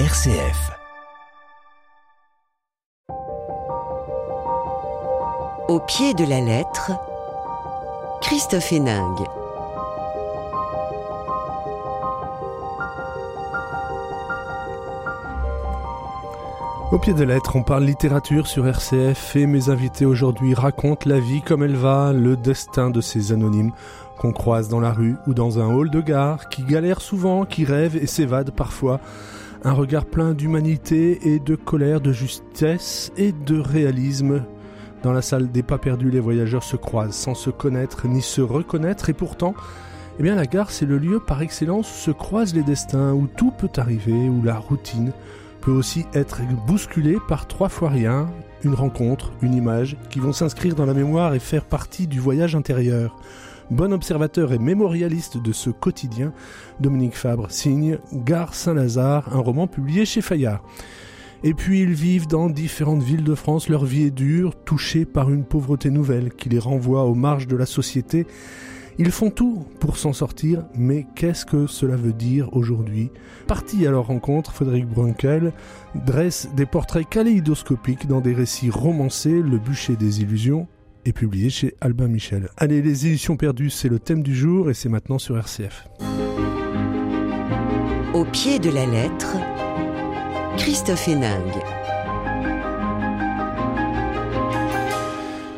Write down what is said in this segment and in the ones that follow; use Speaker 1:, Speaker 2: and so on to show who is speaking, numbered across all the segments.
Speaker 1: RCF.
Speaker 2: Au pied de la lettre, Christophe Héningue.
Speaker 3: Au pied de lettres, on parle littérature sur RCF et mes invités aujourd'hui racontent la vie comme elle va, le destin de ces anonymes qu'on croise dans la rue ou dans un hall de gare, qui galèrent souvent, qui rêvent et s'évadent parfois. Un regard plein d'humanité et de colère, de justesse et de réalisme. Dans la salle des pas perdus, les voyageurs se croisent sans se connaître ni se reconnaître et pourtant, eh bien la gare c'est le lieu par excellence où se croisent les destins, où tout peut arriver, où la routine peut aussi être bousculée par trois fois rien, une rencontre, une image, qui vont s'inscrire dans la mémoire et faire partie du voyage intérieur. Bon observateur et mémorialiste de ce quotidien, Dominique Fabre signe Gare Saint-Lazare, un roman publié chez Fayard. Et puis ils vivent dans différentes villes de France, leur vie est dure, touchée par une pauvreté nouvelle qui les renvoie aux marges de la société. Ils font tout pour s'en sortir, mais qu'est-ce que cela veut dire aujourd'hui? Parti à leur rencontre, Frédéric Brunkel dresse des portraits kaléidoscopiques dans des récits romancés, Le bûcher des illusions, est publié chez Albin Michel. Allez, les éditions perdues, c'est le thème du jour et c'est maintenant sur RCF.
Speaker 2: Au pied de la lettre, Christophe Héningue.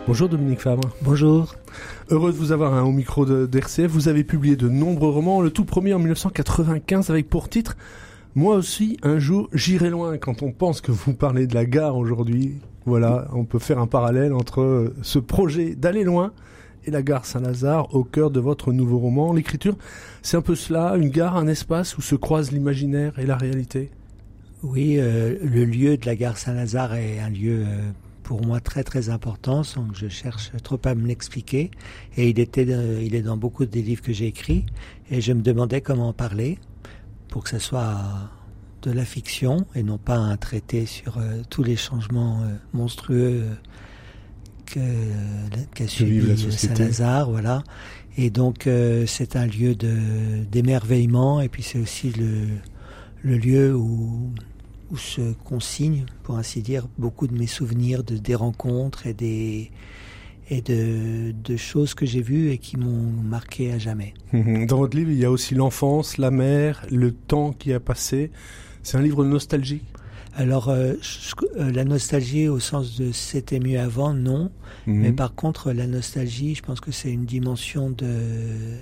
Speaker 3: Bonjour Dominique Fabre.
Speaker 4: Bonjour.
Speaker 3: Heureux de vous avoir un au micro d'RCF. Vous avez publié de nombreux romans, le tout premier en 1995 avec pour titre Moi aussi, un jour, j'irai loin. Quand on pense que vous parlez de la gare aujourd'hui, voilà, on peut faire un parallèle entre ce projet d'aller loin et la gare Saint-Lazare au cœur de votre nouveau roman. L'écriture, c'est un peu cela, une gare, un espace où se croisent l'imaginaire et la réalité?
Speaker 4: Oui, euh, le lieu de la gare Saint-Lazare est un lieu euh, pour moi très très important, sans que je cherche trop à me l'expliquer. Et il était, euh, il est dans beaucoup des livres que j'ai écrits, et je me demandais comment en parler pour que ce soit de la fiction et non pas un traité sur euh, tous les changements euh, monstrueux que qu'a subi Saint-Lazare, voilà. Et donc c'est un lieu d'émerveillement et puis c'est aussi le le lieu où où se consignent, pour ainsi dire, beaucoup de mes souvenirs de, des rencontres et des et de, de choses que j'ai vues et qui m'ont marqué à jamais.
Speaker 3: Dans votre livre, il y a aussi l'enfance, la mer, le temps qui a passé. C'est un livre nostalgique
Speaker 4: alors, euh, euh, la nostalgie au sens de c'était mieux avant, non. Mhm. Mais par contre, la nostalgie, je pense que c'est une dimension de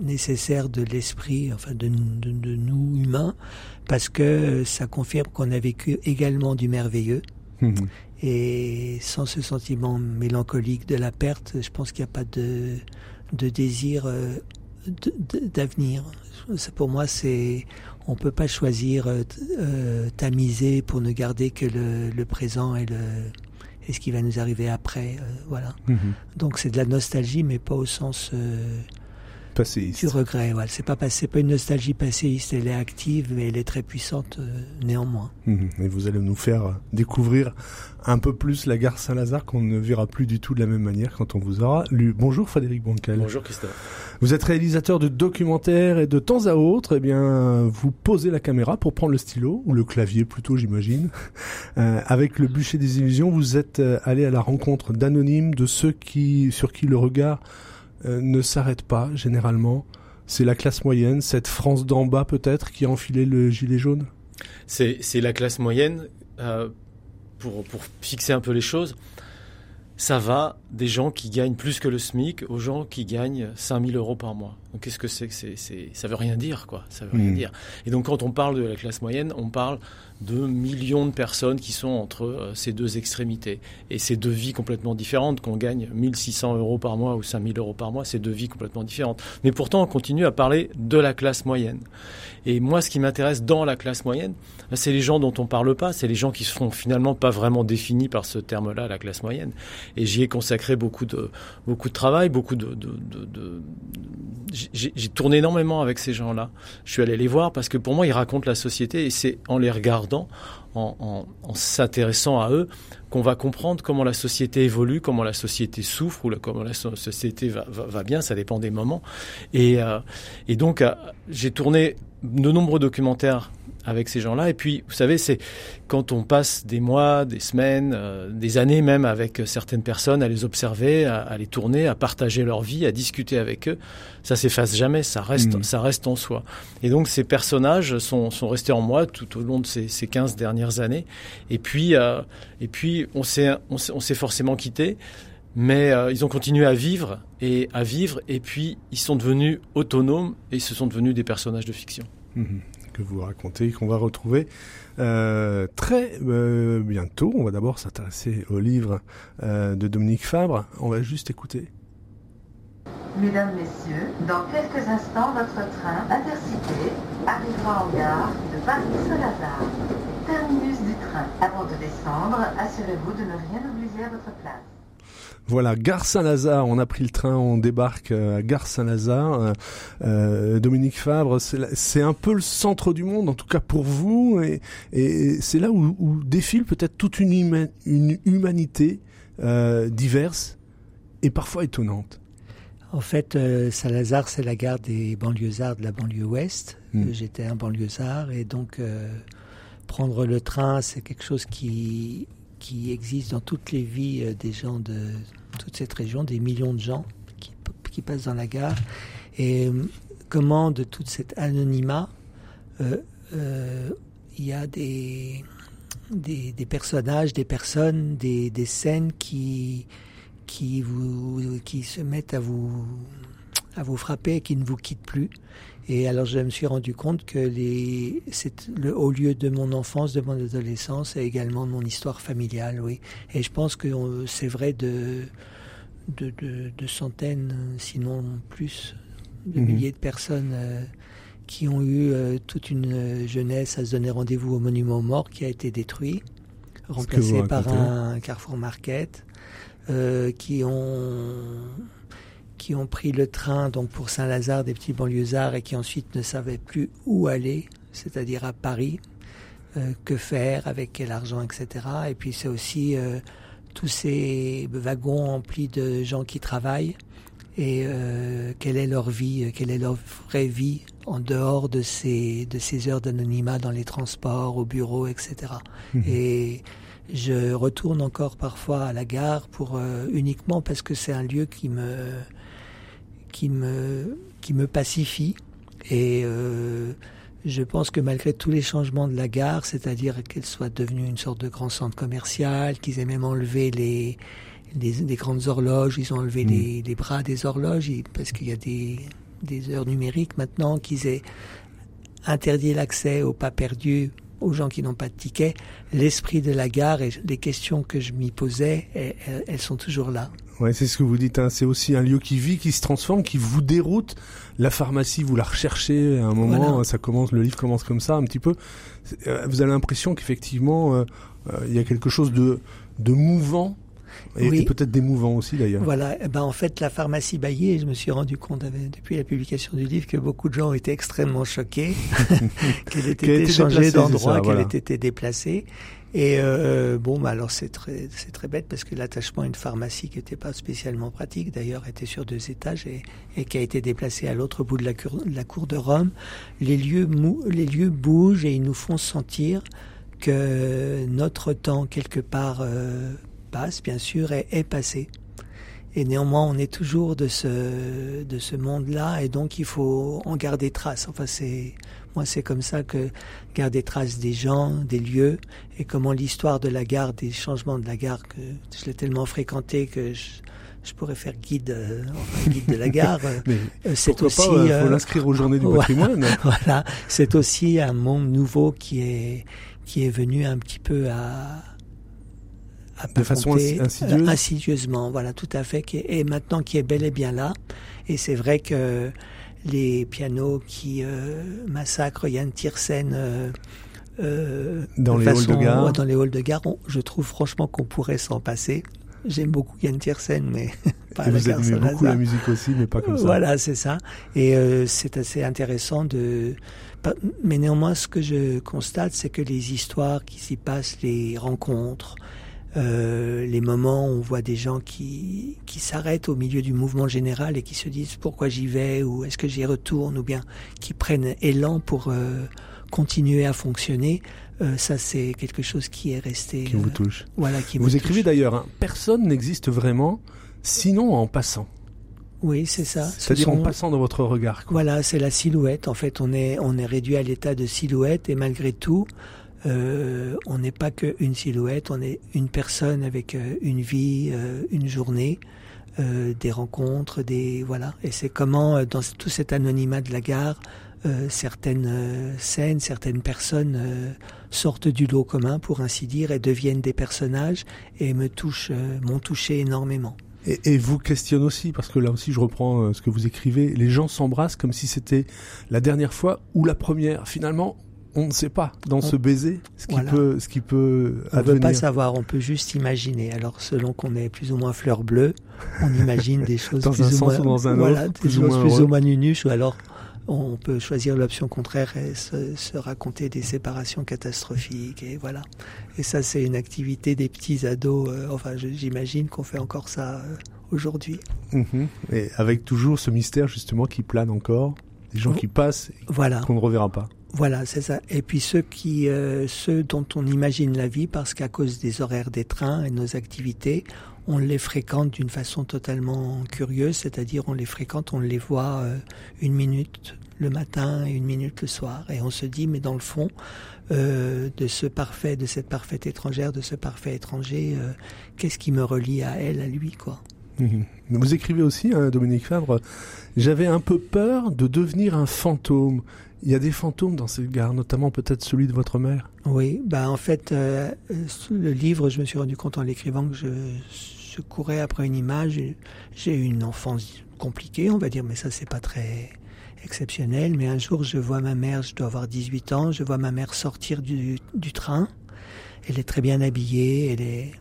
Speaker 4: nécessaire de l'esprit, enfin de, de, nous humains, parce que ça confirme qu'on a vécu également du merveilleux. Mhm. Et sans ce sentiment mélancolique de la perte, je pense qu'il n'y a pas de, de désir euh, d'avenir. Pour moi, c'est on peut pas choisir euh, euh, tamiser pour ne garder que le, le présent et le et ce qui va nous arriver après. voilà. Mhm. Donc c'est de la nostalgie, mais pas au sens
Speaker 3: passéiste.
Speaker 4: Du regret, ouais. C'est pas, c'est pas une nostalgie passéiste, elle est active, mais elle est très puissante euh, néanmoins.
Speaker 3: Mhm. Et vous allez nous faire découvrir un peu plus la gare Saint-Lazare qu'on ne verra plus du tout de la même manière quand on vous aura lu. Bonjour Frédéric Boncal.
Speaker 5: Bonjour Christophe.
Speaker 3: Vous êtes réalisateur de documentaires et de temps à autre, eh bien, vous posez la caméra pour prendre le stylo, ou le clavier plutôt, j'imagine. Euh, avec le bûcher des illusions, vous êtes euh, allé à la rencontre d'anonymes, de ceux qui, sur qui le regard euh, ne s'arrête pas généralement. C'est la classe moyenne, cette France d'en bas peut-être, qui a enfilé le gilet jaune?
Speaker 5: C'est la classe moyenne. Euh, pour, pour fixer un peu les choses, ça va des gens qui gagnent plus que le SMIC aux gens qui gagnent 5000 euros par mois. Donc qu'est-ce que c'est que c'est, Ça veut rien dire, quoi. Ça veut rien hmm. dire. Et donc quand on parle de la classe moyenne, on parle de millions de personnes qui sont entre euh, ces deux extrémités. Et ces deux vies complètement différentes, qu'on gagne 1600 euros par mois ou 5000 euros par mois, c'est deux vies complètement différentes. Mais pourtant, on continue à parler de la classe moyenne. Et moi, ce qui m'intéresse dans la classe moyenne, c'est les gens dont on parle pas, c'est les gens qui sont finalement pas vraiment définis par ce terme-là, la classe moyenne. Et j'y ai consacré beaucoup de, beaucoup de travail, beaucoup de, de, de, de j'ai tourné énormément avec ces gens-là. Je suis allé les voir parce que pour moi, ils racontent la société et c'est en les regardant, en, s'intéressant à eux, qu'on va comprendre comment la société évolue, comment la société souffre ou comment la société va, bien. Ça dépend des moments. Et, euh, donc, euh, j'ai tourné de nombreux documentaires avec ces gens-là. Et puis, vous savez, c'est quand on passe des mois, des semaines, euh, des années même avec certaines personnes, à les observer, à, les tourner, à partager leur vie, à discuter avec eux, ça s'efface jamais, ça reste, mmh. ça reste en soi. Et donc, ces personnages sont, sont restés en moi tout au long de ces, ces 15 dernières années. Et puis, euh, et puis on s'est on s'est forcément quitté mais euh, ils ont continué à vivre et à vivre et puis ils sont devenus autonomes et ils se sont devenus des personnages de fiction.
Speaker 3: Mmh que vous racontez, qu'on va retrouver euh, très euh, bientôt. On va d'abord s'intéresser au livre euh, de Dominique Fabre. On va juste écouter.
Speaker 1: Mesdames, Messieurs, dans quelques instants, votre train intercité arrivera en gare de Paris-Saint-Lazare, terminus du train. Avant de descendre, assurez-vous de ne rien oublier à votre place.
Speaker 3: Voilà, Gare Saint-Lazare, on a pris le train, on débarque euh, à Gare Saint-Lazare. Euh, euh, Dominique Fabre, c'est un peu le centre du monde, en tout cas pour vous, et, c'est là où, défile peut-être toute une, une humanité diverse et parfois étonnante.
Speaker 4: En fait, Saint-Lazare, c'est la gare des banlieusards de la banlieue ouest. Hmm. J'étais un banlieusard et donc prendre le train, c'est quelque chose qui qui existe dans toutes les vies des gens de toute cette région, des millions de gens qui, passent dans la gare. Et euh, comment, de toute cette anonymat, euh, euh, il y a des, des, personnages, des personnes, des, des, scènes qui, qui, vous, qui se mettent à vous, à vous frapper et qui ne vous quittent plus. Et alors je me suis rendu compte que les, c'est le haut lieu de mon enfance, de mon adolescence et également de mon histoire familiale, oui. Et je pense que c'est vrai de, de, de, centaines, sinon plus, de mhm. milliers de personnes euh, qui ont eu euh, toute une jeunesse à se donner rendez-vous au monument aux morts qui a été détruit, remplacé par un Carrefour Market, euh, qui ont qui ont pris le train donc pour Saint-Lazare des petits banlieusards et qui ensuite ne savaient plus où aller, c'est-à-dire à Paris, euh, que faire, avec quel argent, etc. Et puis c'est aussi euh, tous ces wagons remplis de gens qui travaillent et euh, quelle est leur vie, quelle est leur vraie vie en dehors de ces, de ces heures d'anonymat dans les transports, au bureau, etc. Mmh. Et je retourne encore parfois à la gare pour uniquement parce que c'est un lieu qui me qui me, qui me pacifie. Et euh, je pense que malgré tous les changements de la gare, c'est-à-dire qu'elle soit devenue une sorte de grand centre commercial, qu'ils aient même enlevé les, les, grandes horloges, ils ont enlevé mm. les, les, bras des horloges, parce qu'il y a des, des heures numériques maintenant, qu'ils aient interdit l'accès aux pas perdus aux gens qui n'ont pas de ticket, l'esprit de la gare et les questions que je m'y posais, elles sont toujours là.
Speaker 3: Ouais, c'est ce que vous dites. Hein. C'est aussi un lieu qui vit, qui se transforme, qui vous déroute. La pharmacie, vous la recherchez à un moment. Ça commence, le livre commence comme ça, un petit peu. Euh, vous avez l'impression qu'effectivement, euh, euh, il y a quelque chose de, de mouvant. Et, peut-être d'émouvant aussi d'ailleurs.
Speaker 4: Voilà, eh ben en fait la pharmacie Baillet, je me suis rendu compte depuis la publication du livre que beaucoup de gens étaient extrêmement choqués qu'elle ait été changée d'endroit, qu'elle ait été déplacée. Et euh, bon, bah alors c'est très, c'est très bête parce que l'attachement à une pharmacie qui n'était pas spécialement pratique, d'ailleurs, était sur deux étages et, et qui a été déplacée à l'autre bout de la, cour, la cour de Rome. Les lieux, les lieux bougent et ils nous font sentir que notre temps quelque part euh, passe, bien sûr, et est passé. Et néanmoins, on est toujours de ce de ce monde-là, et donc il faut en garder trace. Enfin, c'est moi, c'est comme ça que garder trace des gens, des lieux, et comment l'histoire de la gare, des changements de la gare, que je l'ai tellement fréquenté que je, pourrais faire guide, euh, guide de la gare.
Speaker 3: Euh, c'est aussi. Il faut euh, l'inscrire aux journées du patrimoine.
Speaker 4: voilà, c'est aussi un monde nouveau qui est qui est venu un petit peu à
Speaker 3: à de façon insidieuse.
Speaker 4: insidieusement, voilà, tout à fait, et maintenant qui est bel et bien là. Et c'est vrai que les pianos qui euh, massacrent Yann Tiersen euh,
Speaker 3: euh, dans, les halls de gare.
Speaker 4: dans les halls de gare. je trouve franchement qu'on pourrait s'en passer. J'aime beaucoup Yann Tiersen, mais
Speaker 3: pas Et vous aimez beaucoup la musique aussi, mais pas comme ça.
Speaker 4: Voilà, c'est ça. Et c'est assez intéressant de. Mais néanmoins, ce que je constate, c'est que les histoires qui s'y passent, les rencontres, euh, les moments où on voit des gens qui, qui s'arrêtent au milieu du mouvement général et qui se disent pourquoi j'y vais ou est-ce que j'y retourne ou bien qui prennent élan pour euh, continuer à fonctionner. ça, c'est quelque chose qui est resté.
Speaker 3: Qui vous touche.
Speaker 4: Voilà, qui
Speaker 3: Vous écrivez d'ailleurs, hein, personne n'existe vraiment sinon en passant.
Speaker 4: Oui, c'est ça.
Speaker 3: C'est-à-dire en passant dans votre regard.
Speaker 4: Voilà, c'est la silhouette. En fait, on est, on est réduit à l'état de silhouette et malgré tout, euh, on n'est pas qu'une silhouette, on est une personne avec euh, une vie, euh, une journée, des rencontres, des voilà. Et c'est comment dans tout cet anonymat de la gare, certaines scènes, certaines personnes sortent du lot commun, pour ainsi dire, et deviennent des personnages et me touchent, m'ont touché énormément.
Speaker 3: Et, vous questionne aussi, parce que là aussi je reprends ce que vous écrivez, les gens s'embrassent comme si c'était la dernière fois ou la première. Finalement, on ne sait pas dans ce baiser ce qui peut, ce qui peut
Speaker 4: On ne peut pas savoir, on peut juste imaginer. Alors selon qu'on est plus ou moins fleur bleue, on imagine des choses
Speaker 3: dans
Speaker 4: plus
Speaker 3: un
Speaker 4: ou
Speaker 3: sens
Speaker 4: moins,
Speaker 3: ou dans un
Speaker 4: voilà,
Speaker 3: autre,
Speaker 4: plus, ou moins, plus ou moins nunuches, ou alors on peut choisir l'option contraire et se, se, raconter des séparations catastrophiques et voilà. Et ça c'est une activité des petits ados. Euh, enfin, j'imagine qu'on fait encore ça euh, aujourd'hui.
Speaker 3: Mhm. Et avec toujours ce mystère justement qui plane encore, des gens qui passent,
Speaker 4: voilà.
Speaker 3: qu'on ne reverra pas.
Speaker 4: Voilà, c'est ça. Et puis euh, ceux dont on imagine la vie, parce qu'à cause des horaires des trains et nos activités, on les fréquente d'une façon totalement curieuse, c'est-à-dire on les fréquente, on les voit euh, une minute le matin et une minute le soir, et on se dit, mais dans le fond, euh, de ce parfait, de cette parfaite étrangère, de ce parfait étranger, qu'est-ce qui me relie à elle, à lui, quoi?
Speaker 3: Mmh. Vous écrivez aussi, hein, Dominique Favre, j'avais un peu peur de devenir un fantôme. Il y a des fantômes dans cette gare, notamment peut-être celui de votre mère.
Speaker 4: Oui, bah en fait, euh, le livre, je me suis rendu compte en l'écrivant que je, je, courais après une image. J'ai eu une enfance compliquée, on va dire, mais ça c'est pas très exceptionnel. Mais un jour, je vois ma mère, je dois avoir 18 ans, je vois ma mère sortir du, du train. Elle est très bien habillée, elle est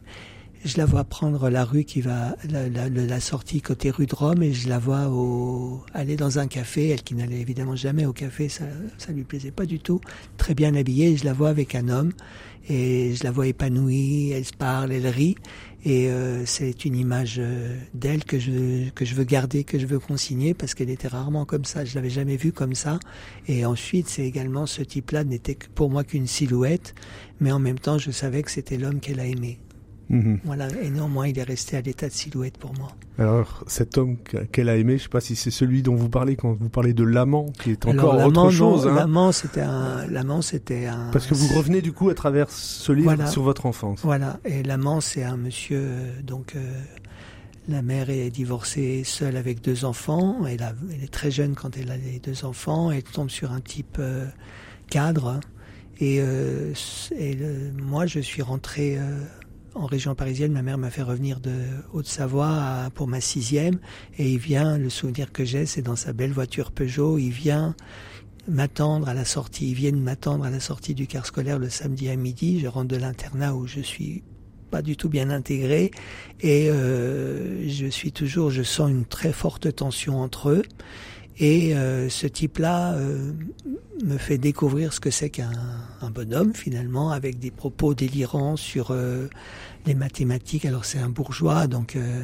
Speaker 4: je la vois prendre la rue qui va, la, la, la, sortie côté rue de Rome, et je la vois au, aller dans un café. Elle qui n'allait évidemment jamais au café, ça, ça lui plaisait pas du tout. Très bien habillée, je la vois avec un homme, et je la vois épanouie. Elle se parle, elle rit, et euh, c'est une image euh, d'elle que je que je veux garder, que je veux consigner, parce qu'elle était rarement comme ça. Je l'avais jamais vue comme ça. Et ensuite, c'est également ce type-là n'était pour moi qu'une silhouette, mais en même temps, je savais que c'était l'homme qu'elle a aimé. Mmh. Voilà, et néanmoins, il est resté à l'état de silhouette pour moi.
Speaker 3: Alors, cet homme qu'elle a aimé, je ne sais pas si c'est celui dont vous parlez quand vous parlez de l'amant, qui est encore
Speaker 4: Alors,
Speaker 3: autre chose.
Speaker 4: Hein. L'amant, c'était un, l'amant, c'était un.
Speaker 3: Parce que vous revenez du coup à travers ce livre
Speaker 4: voilà.
Speaker 3: sur votre enfance.
Speaker 4: Voilà, et l'amant, c'est un monsieur, donc. Euh, la mère est divorcée seule avec deux enfants. Elle, a, elle, est très jeune quand elle a les deux enfants. Elle tombe sur un type euh, cadre. Et, euh, et moi, je suis rentré euh, en région parisienne, ma mère m'a fait revenir de Haute-Savoie pour ma sixième, et il vient, le souvenir que j'ai, c'est dans sa belle voiture Peugeot, il vient m'attendre à la sortie, ils viennent m'attendre à la sortie du car scolaire le samedi à midi, je rentre de l'internat où je suis pas du tout bien intégré, et euh, je suis toujours, je sens une très forte tension entre eux, et euh, ce type-là euh, me fait découvrir ce que c'est qu'un un bonhomme finalement, avec des propos délirants sur euh, les mathématiques. Alors c'est un bourgeois, donc euh,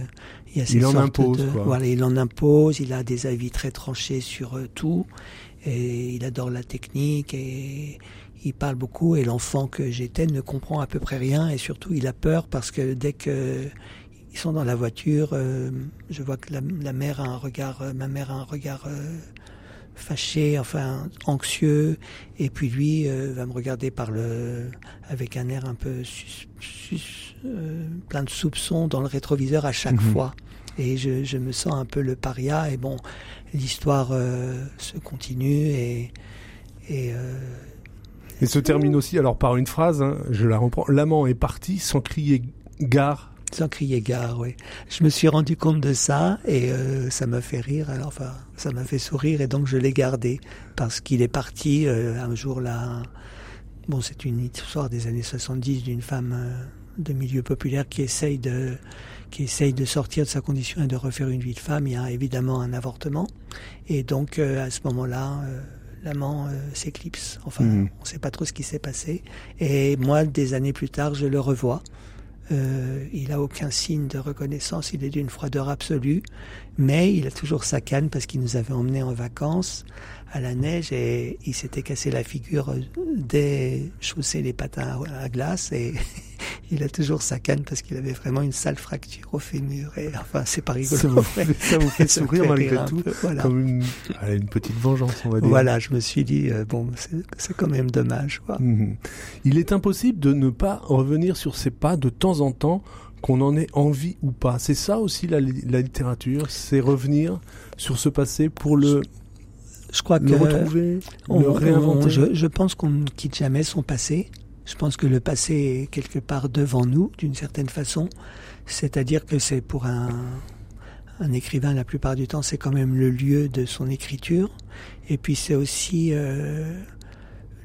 Speaker 4: il y a ces
Speaker 3: il en
Speaker 4: sortes
Speaker 3: impose,
Speaker 4: de,
Speaker 3: quoi.
Speaker 4: voilà, il en impose. Il a des avis très tranchés sur euh, tout, et il adore la technique et il parle beaucoup. Et l'enfant que j'étais ne comprend à peu près rien, et surtout il a peur parce que dès que ils sont dans la voiture. Euh, je vois que la, la, mère a un regard, euh, ma mère a un regard euh, fâché, enfin anxieux, et puis lui va me regarder par le, avec un air un peu sus, sus, plein de soupçons dans le rétroviseur à chaque
Speaker 3: Mhm.
Speaker 4: fois. Et je, je, me sens un peu le paria. Et bon, l'histoire se continue et et,
Speaker 3: et se termine aussi alors par une phrase. Hein, je la reprends. L'amant est parti sans crier gare
Speaker 4: sans crier gare, oui. Je me suis rendu compte de ça et euh, ça m'a fait rire. Alors, enfin, ça m'a fait sourire et donc je l'ai gardé parce qu'il est parti euh, un jour là. Bon, c'est une histoire des années 70 d'une femme euh, de milieu populaire qui essaye de qui essaye de sortir de sa condition et de refaire une vie de femme. Il y a évidemment un avortement et donc à ce moment-là. L'amant s'éclipse. Enfin,
Speaker 3: Mhm.
Speaker 4: on ne sait pas trop ce qui s'est passé. Et moi, des années plus tard, je le revois. Euh, il a aucun signe de reconnaissance, il est d'une froideur absolue, mais il a toujours sa canne parce qu'il nous avait emmenés en vacances à la neige et il s'était cassé la figure dès chausser les patins à glace et il a toujours sa canne parce qu'il avait vraiment une sale fracture au fémur et enfin c'est pas rigolo.
Speaker 3: Ça vous fait, ça vous fait sourire malgré tout, voilà. comme une, une, petite vengeance on va dire.
Speaker 4: Voilà, je me suis dit euh, bon c'est quand même dommage. Quoi.
Speaker 3: Mmh. Il est impossible de ne pas revenir sur ses pas de temps en temps qu'on en ait envie ou pas. C'est ça aussi la, la littérature, c'est revenir sur ce passé pour le
Speaker 4: je crois
Speaker 3: le retrouver, le réinventer.
Speaker 4: je, pense qu'on ne quitte jamais son passé. Je pense que le passé est quelque part devant nous, d'une certaine façon. C'est-à-dire que c'est pour un, un écrivain, la plupart du temps, c'est quand même le lieu de son écriture. Et puis c'est aussi euh,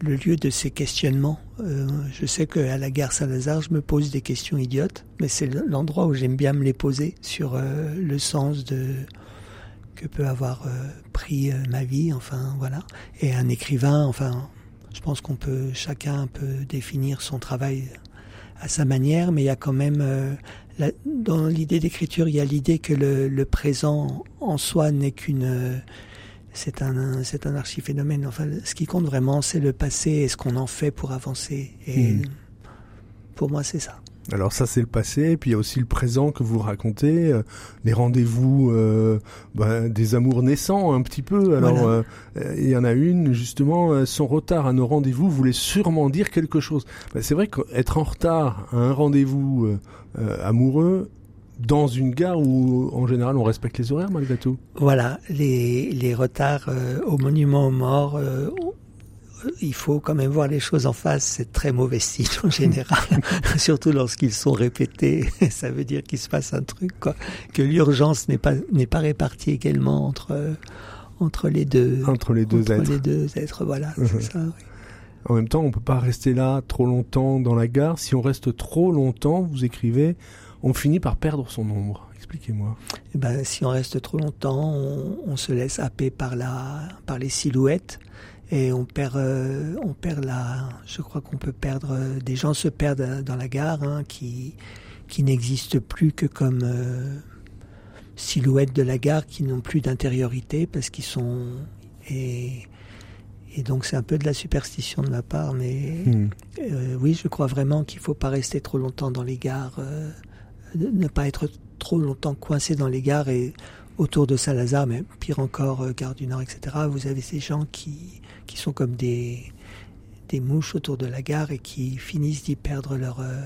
Speaker 4: le lieu de ses questionnements. Euh, je sais qu'à la gare Saint-Lazare, je me pose des questions idiotes, mais c'est l'endroit où j'aime bien me les poser sur euh, le sens de que peut avoir pris ma vie, enfin voilà. Et un écrivain, enfin, je pense qu'on peut chacun peut définir son travail à sa manière, mais il y a quand même euh, dans l'idée d'écriture, il y a l'idée que le, présent en soi n'est qu'une c'est un c'est un archiphénomène. Enfin, ce qui compte vraiment, c'est le passé et ce qu'on en fait pour avancer. Et hmm. pour moi, c'est ça.
Speaker 3: Alors ça c'est le passé, puis il y a aussi le présent que vous racontez, euh, les rendez-vous euh, bah, des amours naissants un petit peu. Alors euh, il y en a une justement, son retard à nos rendez-vous voulait sûrement dire quelque chose. Bah, c'est vrai qu'être en retard à un rendez-vous amoureux, dans une gare où en général on respecte les horaires malgré tout.
Speaker 4: Voilà, les, les retards au monument aux morts, il faut quand même voir les choses en face. C'est très mauvais style en général, surtout lorsqu'ils sont répétés. Ça veut dire qu'il se passe un truc, quoi. Que l'urgence n'est pas n'est pas répartie également entre entre les deux
Speaker 3: entre les deux êtres.
Speaker 4: les deux êtres, voilà. c'est ça. Oui.
Speaker 3: En même temps, on peut pas rester là trop longtemps dans la gare. Si on reste trop longtemps, vous écrivez, on finit par perdre son ombre. Expliquez-moi.
Speaker 4: Eh ben, si on reste trop longtemps, on, on, se laisse happer par la par les silhouettes et on perd, euh, on perd la. Je crois qu'on peut perdre. Des gens se perdent dans la gare, hein, qui qui n'existent plus que comme euh, silhouettes de la gare, qui n'ont plus d'intériorité parce qu'ils sont et et donc c'est un peu de la superstition de ma part, mais hmm. euh, oui, je crois vraiment qu'il faut pas rester trop longtemps dans les gares, euh, ne pas être trop longtemps coincé dans les gares et autour de Saint-Lazare, mais pire encore, euh, Gare du Nord, etc. Vous avez ces gens qui qui sont comme des, des mouches autour de la gare et qui finissent d'y perdre leur, euh,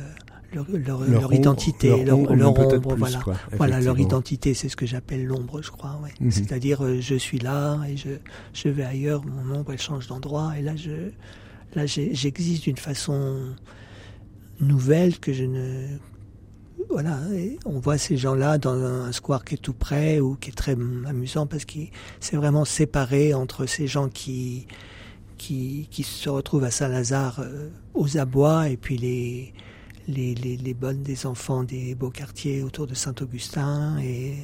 Speaker 4: leur, leur, identité, leur, ombre, voilà. voilà, leur identité, c'est ce que j'appelle l'ombre, je crois. Ouais. Mhm. C'est-à-dire, euh, je suis là et je, je vais ailleurs, mon ombre, elle change d'endroit, et là, je, là, j'existe d'une façon nouvelle que je ne, voilà, on voit ces gens-là dans un square qui est tout près ou qui est très amusant parce que c'est vraiment séparé entre ces gens qui qui, se retrouvent à Saint-Lazare euh, aux abois et puis les, les, bonnes des enfants des beaux quartiers autour de Saint-Augustin et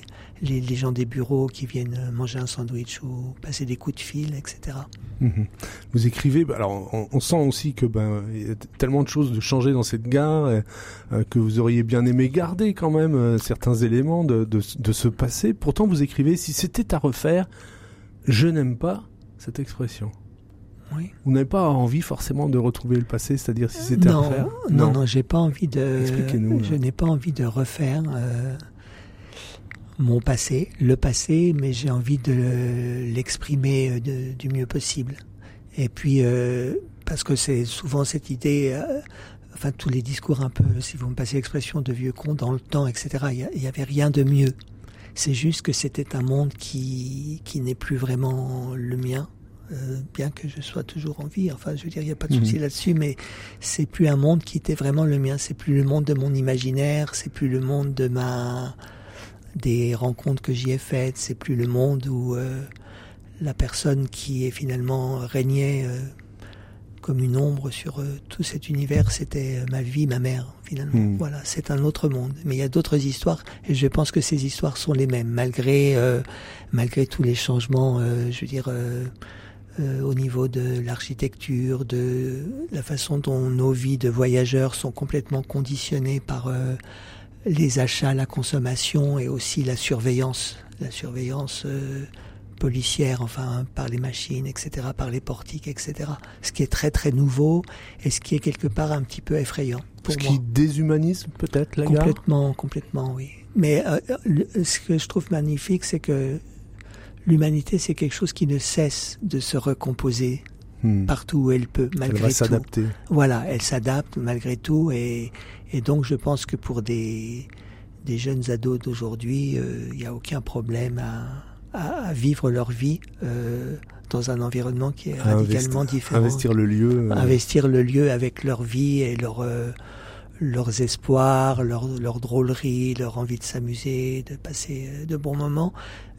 Speaker 4: les, gens des bureaux qui viennent manger un sandwich ou passer des coups de fil, etc.
Speaker 3: Mhm. Vous écrivez, bah, alors on, sent aussi que ben y a tellement de choses de changer dans cette gare euh, que vous auriez bien aimé garder quand même euh, certains éléments de, de, de ce passé. Pourtant, vous écrivez si c'était à refaire, je n'aime pas cette expression.
Speaker 4: Oui.
Speaker 3: Vous n'avez pas envie forcément de retrouver le passé, c'est-à-dire si c'était à refaire
Speaker 4: Non, non, non j'ai pas envie de. Expliquez-nous. Je n'ai pas envie de refaire euh, mon passé, le passé, mais j'ai envie de l'exprimer euh, du mieux possible. Et puis euh, parce que c'est souvent cette idée. Euh, enfin, tous les discours un peu, si vous me passez l'expression, de vieux con dans le temps, etc. Il n'y avait rien de mieux. C'est juste que c'était un monde qui, qui n'est plus vraiment le mien euh, bien que je sois toujours en vie. Enfin, je veux dire, il n'y a pas de souci mhm. là-dessus, mais c'est plus un monde qui était vraiment le mien. C'est plus le monde de mon imaginaire, c'est plus le monde de ma des rencontres que j'y ai faites. C'est plus le monde où euh, la personne qui est finalement régnait euh, comme une ombre sur tout cet univers, c'était ma vie, ma mère. Finalement, mhm. voilà, c'est un autre monde. Mais il y a d'autres histoires, et je pense que ces histoires sont les mêmes, malgré malgré tous les changements. je veux dire euh, au niveau de l'architecture, de la façon dont nos vies de voyageurs sont complètement conditionnées par euh, les achats, la consommation et aussi la surveillance, la surveillance euh, policière, enfin par les machines, etc., par les portiques, etc. Ce qui est très très nouveau et ce qui est quelque part un petit peu effrayant. Pour
Speaker 3: Ce
Speaker 4: moi.
Speaker 3: qui déshumanise peut-être la gare?
Speaker 4: Complètement, complètement, oui. Mais euh, le- ce que je trouve magnifique, c'est que l'humanité, c'est quelque chose qui ne cesse de se recomposer
Speaker 3: Hmm.
Speaker 4: partout où elle peut,
Speaker 3: Elle
Speaker 4: malgré
Speaker 3: va
Speaker 4: tout.
Speaker 3: s'adapter.
Speaker 4: Voilà, elle s'adapte malgré tout, et, et donc je pense que pour des, des jeunes ados d'aujourd'hui, euh, il n'y a aucun problème à, à, à vivre leur vie euh, dans un environnement qui est radicalement
Speaker 3: investir-
Speaker 4: différent
Speaker 3: Investir le lieu. euh,
Speaker 4: investir le lieu avec leur vie et leur, euh, leurs espoirs, leur, leur drôlerie, leur envie de s'amuser, de passer euh, de bons moments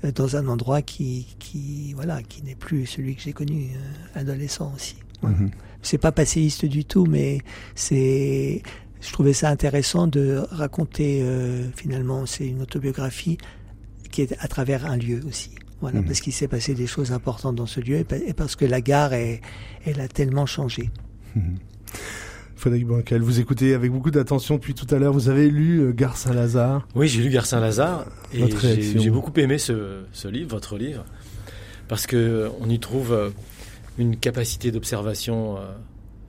Speaker 4: euh, dans un endroit qui, qui voilà, qui n'est plus celui que j'ai connu euh, adolescent aussi.
Speaker 3: mhm.
Speaker 4: C'est pas passéiste du tout, mais c'est, je trouvais ça intéressant de raconter euh, finalement, c'est une autobiographie qui est à travers un lieu aussi. Voilà,
Speaker 3: Mhm.
Speaker 4: parce qu'il s'est passé des choses importantes dans ce lieu et pa- et parce que la gare, est, elle a tellement changé.
Speaker 3: Frédéric vous écoutez avec beaucoup d'attention depuis tout à l'heure. Vous avez lu euh, Gare Saint-Lazare.
Speaker 5: Oui, j'ai lu Gare Saint-Lazare et j'ai beaucoup aimé ce, ce livre, votre livre, parce que on y trouve euh, une capacité d'observation euh,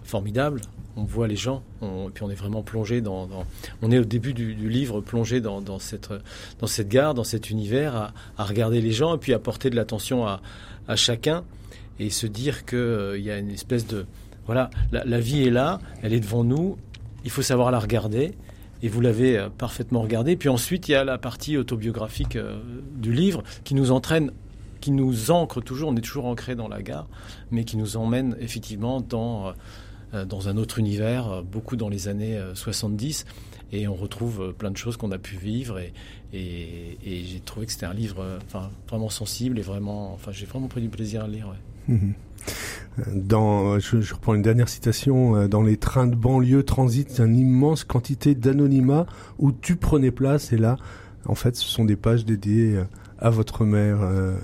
Speaker 5: formidable. On voit les gens, on, et puis on est vraiment plongé dans, dans- on est au début du, du livre plongé dans, dans cette dans cette gare, dans cet univers, à, à regarder les gens et puis à porter de l'attention à, à chacun et se dire que euh, y a une espèce de voilà, la, vie est là, elle est devant nous, il faut savoir la regarder. Et vous l'avez euh, parfaitement regardé. Puis ensuite, il y a la partie autobiographique euh, du livre qui nous entraîne, qui nous ancre toujours. On est toujours ancré dans la gare, mais qui nous emmène effectivement dans, euh, dans un autre univers, beaucoup dans les années euh, 70. Et on retrouve plein de choses qu'on a pu vivre. Et, j'ai trouvé que c'était un livre vraiment sensible et vraiment. Enfin, j'ai vraiment pris du plaisir à le lire.
Speaker 3: Mhm. Dans, je, je reprends une dernière citation. euh, Dans les trains de banlieue transitent une immense quantité d'anonymat où tu prenais place. Et là, en fait, ce sont des pages dédiées euh, à votre mère, euh,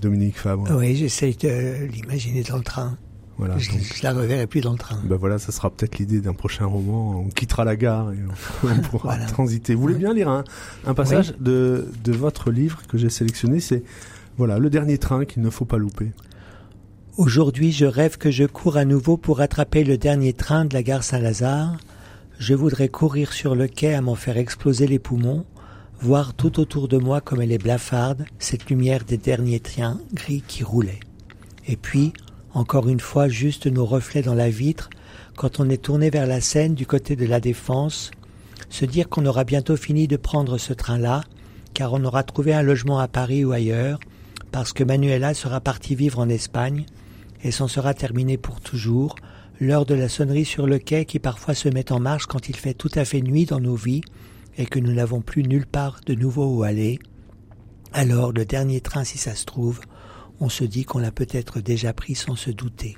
Speaker 3: Dominique Fabre.
Speaker 4: Oui, j'essaye de l'imaginer dans le train.
Speaker 3: Voilà.
Speaker 4: je, je la reverrai plus dans le train.
Speaker 3: ben voilà, ça sera peut-être l'idée d'un prochain roman. On quittera la gare et on, on pourra
Speaker 4: Voilà.
Speaker 3: transiter. Vous voulez bien lire un, un passage de, de votre livre que j'ai sélectionné? C'est voilà le dernier train qu'il ne faut pas louper.
Speaker 4: Aujourd'hui, je rêve que je cours à nouveau pour attraper le dernier train de la gare Saint-Lazare. Je voudrais courir sur le quai à m'en faire exploser les poumons, voir tout autour de moi comme elle est blafarde, cette lumière des derniers trains gris qui roulaient. Et puis, encore une fois, juste nos reflets dans la vitre, quand on est tourné vers la Seine du côté de la Défense, se dire qu'on aura bientôt fini de prendre ce train-là, car on aura trouvé un logement à Paris ou ailleurs, parce que Manuela sera partie vivre en Espagne, et s'en sera terminé pour toujours, l'heure de la sonnerie sur le quai qui parfois se met en marche quand il fait tout à fait nuit dans nos vies et que nous n'avons plus nulle part de nouveau où aller. Alors le dernier train, si ça se trouve, on se dit qu'on l'a peut-être déjà pris sans se douter.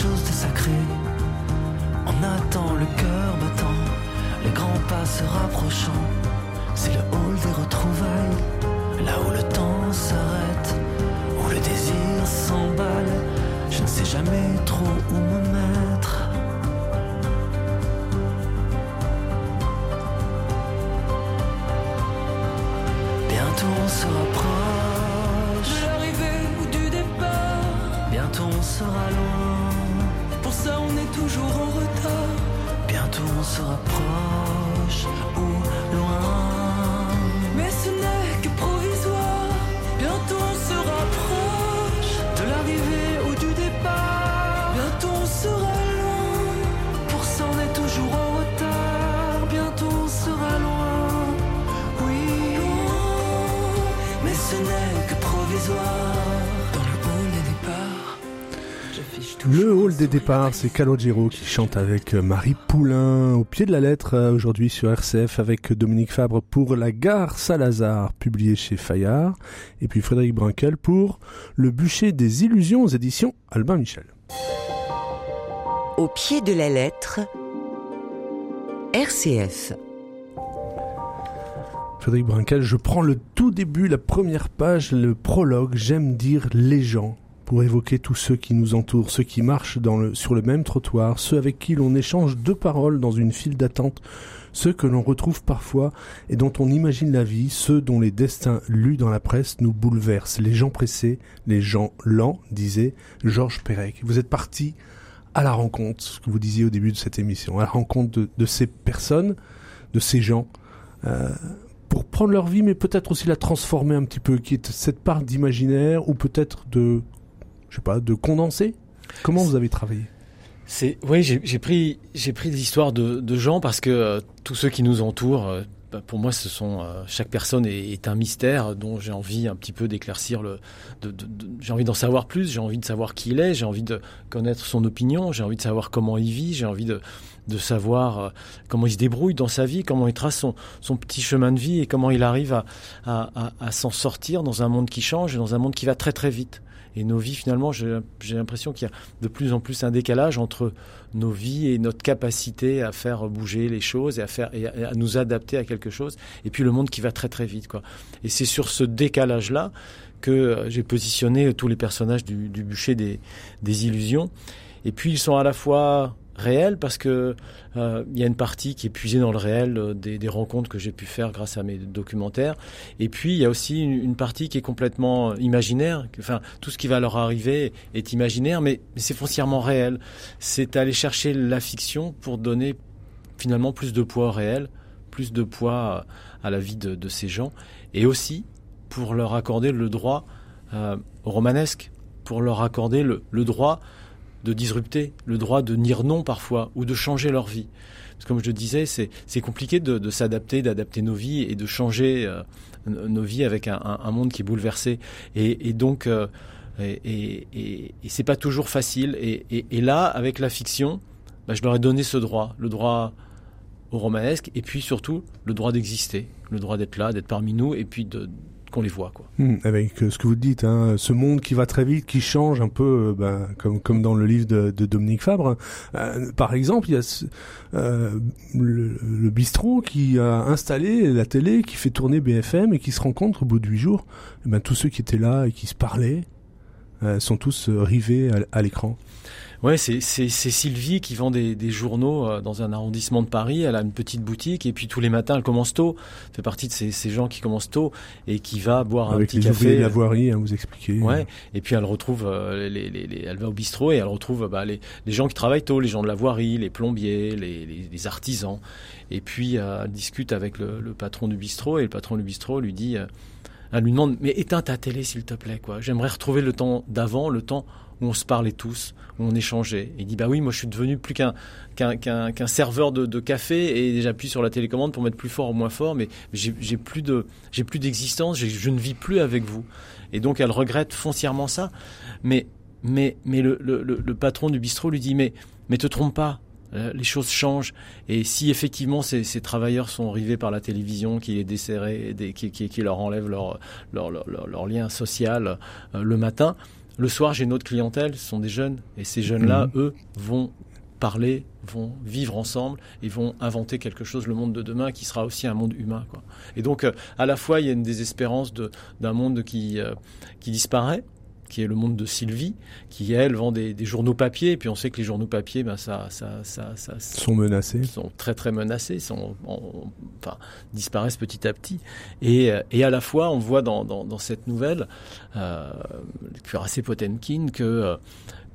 Speaker 6: Chose de sacré. On attend le cœur battant, les grands pas se rapprochant. C'est le hall des retrouvailles, là où le temps s'arrête, où le désir s'emballe. Je ne sais jamais trop où me mettre. Bientôt on se se rapproche
Speaker 3: des départs, c'est Calogero qui chante avec Marie Poulain au pied de la lettre euh, aujourd'hui sur RCF avec Dominique Fabre pour La gare Salazar, publié chez Fayard, et puis Frédéric Brinkel pour Le bûcher des illusions aux éditions Albin Michel.
Speaker 2: Au pied de la lettre, RCF.
Speaker 3: Frédéric Brinkel, je prends le tout début, la première page, le prologue, j'aime dire les gens pour évoquer tous ceux qui nous entourent, ceux qui marchent sur le même trottoir, ceux avec qui l'on échange deux paroles dans une file d'attente, ceux que l'on retrouve parfois et dont on imagine la vie, ceux dont les destins lus dans la presse nous bouleversent, les gens pressés, les gens lents, disait Georges Perec. Vous êtes parti à la rencontre, ce que vous disiez au début de cette émission, à la rencontre de, ces personnes, de ces gens, euh, pour prendre leur vie, mais peut-être aussi la transformer un petit peu, qui est cette part d'imaginaire ou peut-être de je sais pas, de condenser Comment vous avez travaillé?
Speaker 5: C'est oui, j'ai pris j'ai pris des histoires de, gens parce que euh, tous ceux qui nous entourent, euh, bah, pour moi, ce sont euh, chaque personne est, un mystère dont j'ai envie un petit peu d'éclaircir le. J'ai envie d'en savoir plus. J'ai envie de savoir qui il est. J'ai envie de connaître son opinion. J'ai envie de savoir comment il vit. J'ai envie de de savoir comment il se débrouille dans sa vie, comment il trace son, son petit chemin de vie et comment il arrive à, à s'en sortir dans un monde qui change et dans un monde qui va très très vite. Et nos vies, finalement, j'ai l'impression qu'il y a de plus en plus un décalage entre nos vies et notre capacité à faire bouger les choses et à faire et à, nous adapter à quelque chose. Et puis le monde qui va très très vite, quoi. Et c'est sur ce décalage-là que euh, j'ai positionné tous les personnages du, du bûcher des, des illusions. Et puis ils sont à la fois réel parce que euh, il y a une partie qui est puisée dans le réel euh, des, rencontres que j'ai pu faire grâce à mes documentaires. Et puis il y a aussi une, partie qui est complètement imaginaire enfin tout ce qui va leur arriver est imaginaire mais, c'est foncièrement réel. C'est aller chercher la fiction pour donner finalement plus de poids au réel plus de poids à la vie de, ces gens. Et aussi pour leur accorder le droit euh, romanesque pour leur accorder le, le droit de disrupter, le droit de dire non parfois, ou de changer leur vie. Parce comme je le disais, c'est compliqué de, s'adapter, d'adapter nos vies et de changer euh, nos vies avec un, monde qui est bouleversé. Et, donc, euh, et, et, c'est pas toujours facile. Et, là, avec la fiction, bah, je leur ai donné ce droit, le droit au romanesque, et puis surtout le droit d'exister, le droit d'être là, d'être parmi nous, et puis de, qu'on les voit. Quoi.
Speaker 3: Hmm, avec euh, ce que vous dites, hein, ce monde qui va très vite, qui change un peu, euh, ben, comme, dans le livre de, Dominique Fabre. Euh, par exemple, il y a le, bistrot qui a installé la télé, qui fait tourner BFM et qui se rencontre au bout de huit jours. Eh ben, tous ceux qui étaient là et qui se parlaient sont tous rivés à l'écran.
Speaker 5: Ouais, c'est Sylvie qui vend des, des, journaux euh, dans un arrondissement de Paris. Elle a une petite boutique et puis tous les matins elle commence tôt. Elle fait partie de ces, ces gens qui commencent tôt et qui va boire un petit café.
Speaker 3: la voirie, hein, vous expliquez.
Speaker 5: Ouais. Et puis elle retrouve, euh, les, les, les, elle va au bistrot et elle retrouve bah, les, les gens qui travaillent tôt, les gens de la voirie, les plombiers, les, artisans. Et puis euh, elle discute avec le, le, patron du bistrot et le patron du bistrot lui dit, elle lui demande mais éteins ta télé s'il te plaît quoi. J'aimerais retrouver le temps d'avant, le temps où on se parlait tous, où on échangeait. il dit bah oui, moi je suis devenu plus qu'un qu'un serveur de, café et j'appuie sur la télécommande pour mettre plus fort ou moins fort, mais j'ai plus de j'ai plus d'existence, je ne vis plus avec vous. Et donc elle regrette foncièrement ça. Mais mais mais le, le, le patron du bistrot lui dit mais mais te trompe pas, les choses changent. Et si effectivement ces, ces, travailleurs sont rivés par la télévision, qui les desserrent, qui, qui, qui, leur enlève leur, leur, leur, leur lien social euh, le matin, le soir, j'ai une autre clientèle, ce sont des jeunes. Et ces jeunes-là, mhm. eux, vont parler, vont vivre ensemble et vont inventer quelque chose, le monde de demain, qui sera aussi un monde humain. Quoi. Et donc, euh, à la fois, il y a une désespérance d'un monde qui, euh, qui disparaît, qui est le monde de Sylvie, qui elle vend des, journaux papier. Et puis on sait que les journaux papier, ben ça, ça, ça, ça
Speaker 3: sont menacés,
Speaker 5: sont très très menacés, sont, enfin disparaissent petit à petit. Et, et à la fois, on voit dans, dans, dans cette nouvelle, euh, assez Potemkin, que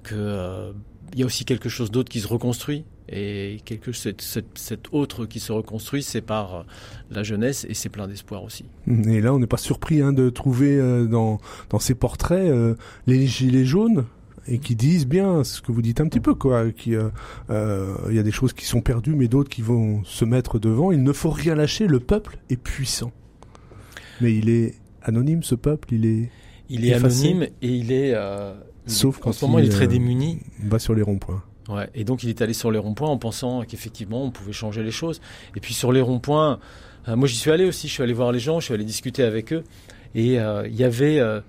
Speaker 5: que euh, il y a aussi quelque chose d'autre qui se reconstruit et quelque cette, cette, autre qui se reconstruit, c'est par euh, la jeunesse et c'est plein d'espoir aussi.
Speaker 3: Et là, on n'est pas surpris hein, de trouver euh, dans, dans ces portraits euh, les gilets jaunes et qui disent bien ce que vous dites un petit peu quoi qu'il y a des choses qui sont perdues mais d'autres qui vont se mettre devant il ne faut rien lâcher le peuple est puissant mais il est anonyme ce peuple il est
Speaker 5: il est anonyme et il est
Speaker 3: Sauf quand
Speaker 5: en ce moment, il est très
Speaker 3: euh,
Speaker 5: démuni.
Speaker 3: va sur les ronds-points.
Speaker 5: Ouais, et donc il est allé sur les ronds-points en pensant qu'effectivement on pouvait changer les choses. Et puis sur les ronds-points, euh, moi j'y suis allé aussi, je suis allé voir les gens, je suis allé discuter avec eux, et euh, il y avait euh,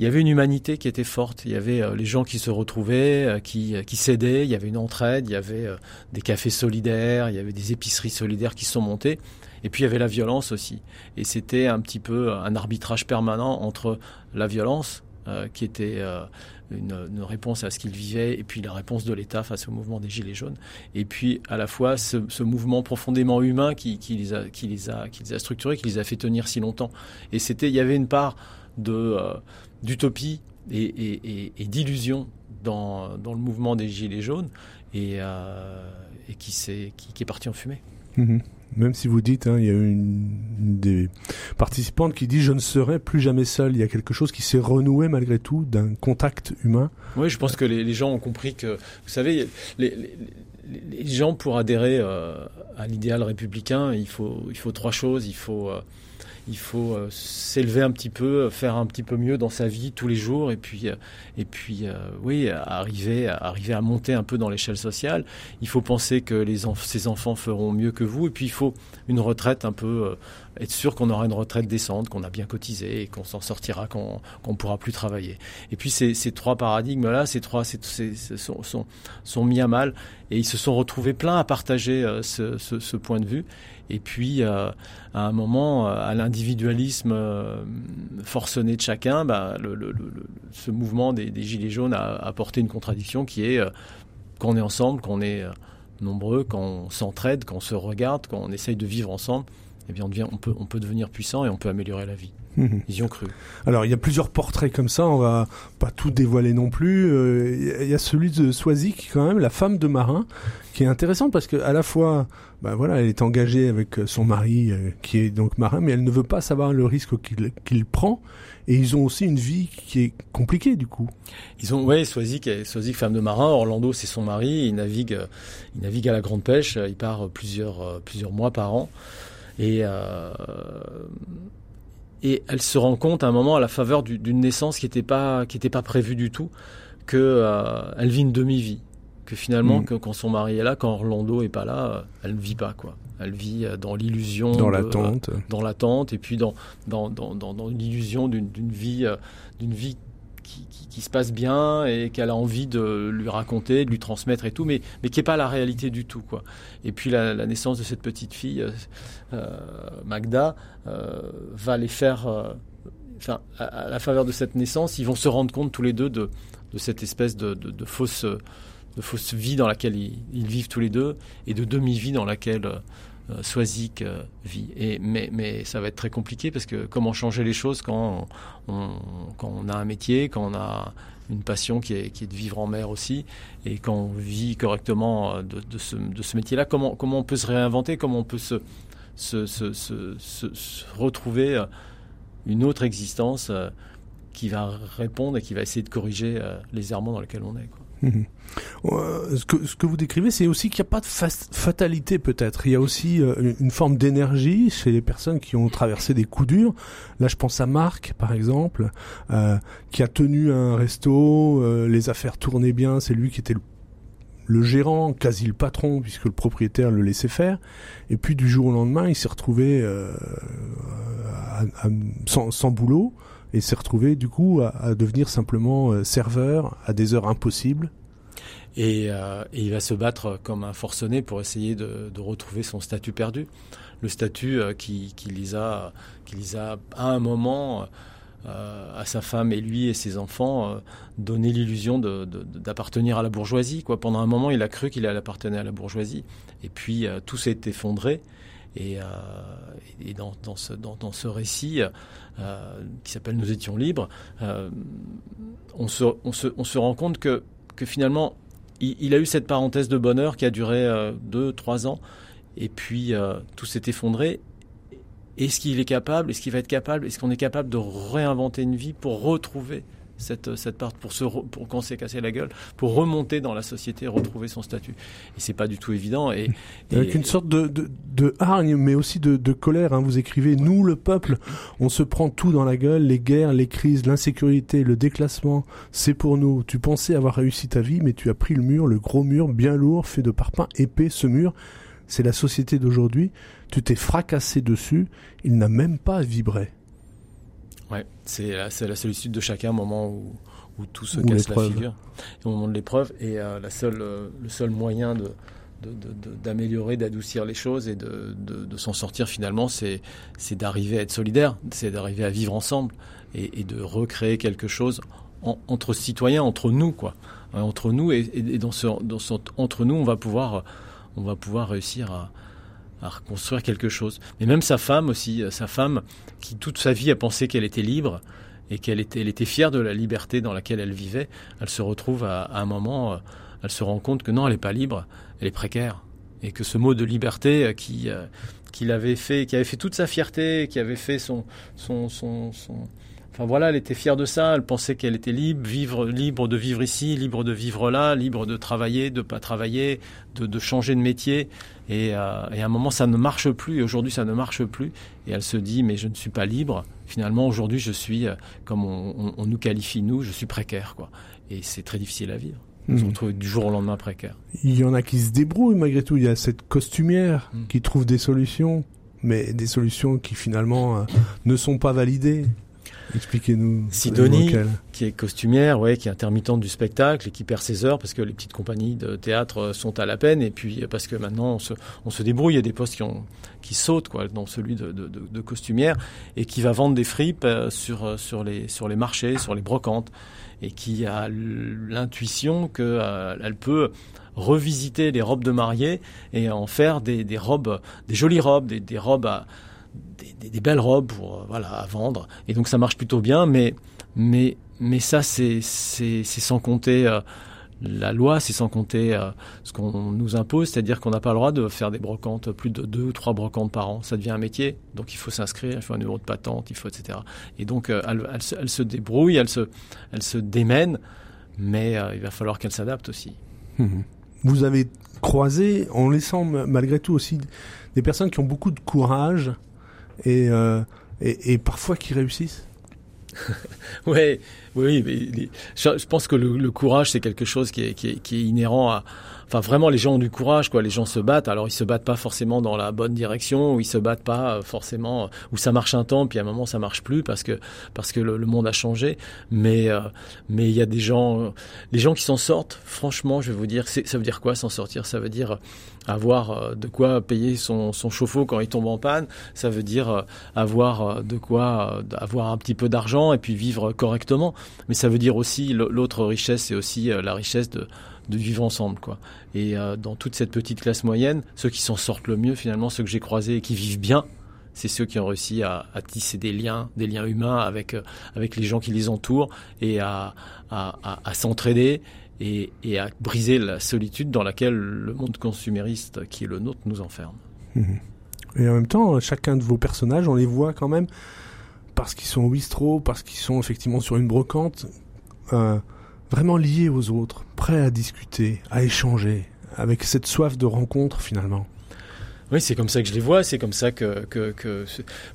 Speaker 5: il y avait une humanité qui était forte. Il y avait euh, les gens qui se retrouvaient, euh, qui qui s'aidaient. Il y avait une entraide, il y avait euh, des cafés solidaires, il y avait des épiceries solidaires qui sont montées. Et puis il y avait la violence aussi. Et c'était un petit peu un arbitrage permanent entre la violence euh, qui était euh, une, réponse à ce qu'ils vivaient, et puis la réponse de l'État face au mouvement des Gilets jaunes, et puis à la fois ce, mouvement profondément humain qui, les a, qui, les a, qui les a structurés, qui les a fait tenir si longtemps. Et c'était, il y avait une part de euh, d'utopie et, et, d'illusion dans, dans le mouvement des Gilets jaunes, et, euh, qui, s'est, qui, est parti en fumée.
Speaker 3: Mhm. Même si vous dites, hein, il y a une, des participantes qui dit je ne serai plus jamais seul. Il y a quelque chose qui s'est renoué malgré tout d'un contact humain.
Speaker 5: Oui, je pense que les, gens ont compris que, vous savez, les gens pour adhérer euh, à l'idéal républicain, il faut, il faut trois choses. Il faut, euh, il faut euh, s'élever un petit peu, faire un petit peu mieux dans sa vie tous les jours, et puis, euh, et puis, euh, oui, arriver, arriver à monter un peu dans l'échelle sociale. Il faut penser que les enf ses enfants feront mieux que vous, et puis il faut une retraite un peu, être sûr qu'on aura une retraite décente, qu'on a bien cotisé et qu'on s'en sortira quand qu'on pourra plus travailler. Et puis ces, ces trois paradigmes-là, ces trois, ces, ces, sont, sont, sont mis à mal, et ils se sont retrouvés plein à partager ce, ce, point de vue. Et puis, euh, à un moment, à l'individualisme euh, forcené de chacun, bah, ce mouvement des, Gilets jaunes a apporté une contradiction qui est euh, qu'on est ensemble, qu'on est nombreux, qu'on s'entraide, qu'on se regarde, qu'on essaye de vivre ensemble, eh bien on, devient, on, peut, on peut devenir puissant et on peut améliorer la vie. Mmh. Ils y ont cru.
Speaker 3: Alors il y a plusieurs portraits comme ça, on va pas tout dévoiler non plus. Il y a celui de Swazik quand même, la femme de marin, qui est intéressante parce que à la fois, bah voilà, elle est engagée avec son mari euh, qui est donc marin, mais elle ne veut pas savoir le risque qu'il qu prend. Et ils ont aussi une vie qui est compliquée du coup.
Speaker 5: Ils ont, ouais, Swazik, Swazik femme de marin. Orlando, c'est son mari. Il navigue, il navigue à la grande pêche. Il part plusieurs, plusieurs mois par an. Et euh, et elle se rend compte à un moment à la faveur d'une naissance qui n'était pas qui était pas prévue du tout que euh, elle vit une demi-vie. Que finalement mmh. que quand son mari est là quand Orlando est pas là elle ne vit pas quoi. Elle vit dans l'illusion
Speaker 3: dans l'attente
Speaker 5: euh, dans l'attente et puis dans dans dans dans, dans l'illusion d'une vie d'une vie qui, se passe bien et qu'elle a envie de lui raconter, de lui transmettre et tout, mais, mais qui n'est pas la réalité du tout. Quoi. Et puis la, naissance de cette petite fille, euh, Magda, euh, va les faire, euh, enfin, à, la faveur de cette naissance, ils vont se rendre compte tous les deux de, de cette espèce de, fausse, de fausse vie dans laquelle ils, vivent tous les deux et de demi-vie dans laquelle euh, Swazik euh, vit. Et, mais, mais ça va être très compliqué parce que comment changer les choses quand on, quand on a un métier, quand on a une passion qui est, qui est de vivre en mer aussi, et quand on vit correctement euh, de, de ce, de ce métier-là, comment, comment on peut se réinventer, comment on peut se, se, se, se, se retrouver une autre existence qui va répondre et qui va essayer de corriger les errements dans lesquels on est. Quoi.
Speaker 3: Euh, ce, que, ce que vous décrivez, c'est aussi qu'il n'y a pas de fa fatalité peut-être. Il y a aussi euh, une forme d'énergie chez les personnes qui ont traversé des coups durs. Là, je pense à Marc, par exemple, euh, qui a tenu un resto, euh, les affaires tournaient bien, c'est lui qui était le, le, gérant, quasi le patron, puisque le propriétaire le laissait faire. Et puis du jour au lendemain, il s'est retrouvé euh, à, sans, sans boulot et s'est retrouvé du coup à, devenir simplement euh, serveur à des heures impossibles.
Speaker 5: Et, euh, et, il va se battre comme un forcené pour essayer de, retrouver son statut perdu, le statut euh, qui, qui, les a, qui les à un moment à sa femme et lui et ses enfants donné l'illusion d'appartenir à la bourgeoisie. Quoi. Pendant un moment, il a cru qu'il allait appartenir à la bourgeoisie, et puis tout s'est effondré. Et, euh, dans, ce, récit euh, qui s'appelle Nous étions libres, euh, on, se, rend compte que, finalement, il, a eu cette parenthèse de bonheur qui a duré euh, deux, trois ans, et puis tout s'est effondré. Est-ce qu'il est capable? Est-ce qu'il va être capable? Est-ce qu'on est capable de réinventer une vie pour retrouver cette, cette part pour se pour qu'on s'est cassé la gueule, pour remonter dans la société, retrouver son statut. Et c'est pas du tout évident. Et,
Speaker 3: avec une sorte de, de, de, hargne, mais aussi de, de colère. Hein. Vous écrivez nous le peuple, on se prend tout dans la gueule, les guerres, les crises, l'insécurité, le déclassement, c'est pour nous. Tu pensais avoir réussi ta vie, mais tu as pris le mur, le gros mur bien lourd, fait de parpaings épais. Ce mur, c'est la société d'aujourd'hui. Tu t'es fracassé dessus, il n'a même pas vibré.
Speaker 5: Ouais, c'est la, la, solitude de chacun au moment où, où tout se casse la figure, au moment de l'épreuve. Et euh, la seule, euh, le seul moyen de, d'améliorer, d'adoucir les choses et de, de s'en sortir finalement, c'est d'arriver à être solidaire, c'est d'arriver à vivre ensemble et, et, de recréer quelque chose entre citoyens, entre nous, quoi, hein, entre nous et, et dans, ce, dans ce, entre nous, on va pouvoir, on va pouvoir réussir à, à reconstruire quelque chose. Mais même sa femme aussi, euh, sa femme qui toute sa vie a pensé qu'elle était libre et qu'elle était, elle était fière de la liberté dans laquelle elle vivait, elle se retrouve à, un moment, euh, elle se rend compte que non, elle n'est pas libre, elle est précaire. Et que ce mot de liberté euh, qui, qu'il avait fait, qui avait fait toute sa fierté, qui avait fait son, son, son, son Enfin voilà, elle était fière de ça, elle pensait qu'elle était libre, vivre, libre de vivre ici, libre de vivre là, libre de travailler, de pas travailler, de, de changer de métier. Et, euh, et, à un moment, ça ne marche plus. Et aujourd'hui, ça ne marche plus. Et elle se dit, mais je ne suis pas libre. Finalement, aujourd'hui, je suis, euh, comme on, on, on, nous qualifie nous, je suis précaire, quoi. Et c'est très difficile à vivre. On se mmh. retrouve du jour au lendemain précaire.
Speaker 3: Il y en a qui se débrouillent malgré tout. Il y a cette costumière mmh. qui trouve des solutions, mais des solutions qui finalement euh, ne sont pas validées. Expliquez-nous.
Speaker 5: Sidonie, qui est costumière, ouais, qui est intermittente du spectacle et qui perd ses heures parce que les petites compagnies de théâtre sont à la peine et puis parce que maintenant on se, on se débrouille. Il y a des postes qui, ont, qui sautent, quoi, dans celui de, de, de, de costumière et qui va vendre des fripes euh, sur, euh, sur, les, sur les marchés, sur les brocantes et qui a l'intuition qu'elle euh, elle peut revisiter les robes de mariée et en faire des, des robes, des jolies robes, des, des robes à des, belles robes pour euh, voilà à vendre et donc ça marche plutôt bien mais mais mais ça c'est sans compter euh, la loi, c'est sans compter euh, ce qu'on nous impose, c'est-à-dire qu'on n'a pas le droit de faire des brocantes, plus de deux ou trois brocantes par an. Ça devient un métier, donc il faut s'inscrire, il faut un numéro de patente, il faut etc. Et donc se, elle, se, débrouille, elle se, elle se démène, mais il va falloir qu'elle s'adapte aussi.
Speaker 3: Mmh. Vous avez croisé, en laissant malgré tout aussi des personnes qui ont beaucoup de courage, et, euh, et, et, parfois qui réussissent.
Speaker 5: Ouais, oui, mais je, pense que le, le courage, c'est quelque chose qui est, qui, est, qui est inhérent à, enfin vraiment les gens ont du courage quoi. Les gens se battent. Alors ils se battent pas forcément dans la bonne direction ou ils se battent pas euh, forcément où ça marche un temps puis à un moment ça marche plus parce que parce que le, le monde a changé. Mais euh, mais il y a des gens les gens qui s'en sortent franchement je vais vous dire ça veut dire quoi s'en sortir? Ça veut dire avoir de quoi payer son, son chauffe-eau quand il tombe en panne. Ça veut dire avoir de quoi avoir un petit peu d'argent et puis vivre correctement. Mais ça veut dire aussi l'autre richesse c'est aussi la richesse de de vivre ensemble quoi. Et euh, dans toute cette petite classe moyenne, ceux qui s'en sortent le mieux finalement, ceux que j'ai croisés et qui vivent bien, c'est ceux qui ont réussi à, tisser des liens, des liens humains avec euh, avec les gens qui les entourent et à, à, s'entraider et, à briser la solitude dans laquelle le monde consumériste qui est le nôtre nous enferme.
Speaker 3: Et en même temps, chacun de vos personnages, on les voit quand même parce qu'ils sont au bistrot, parce qu'ils sont effectivement sur une brocante. Euh, vraiment liés aux autres, prêts à discuter, à échanger, avec cette soif de rencontre finalement.
Speaker 5: Oui, c'est comme ça que je les vois, c'est comme ça que, que, que,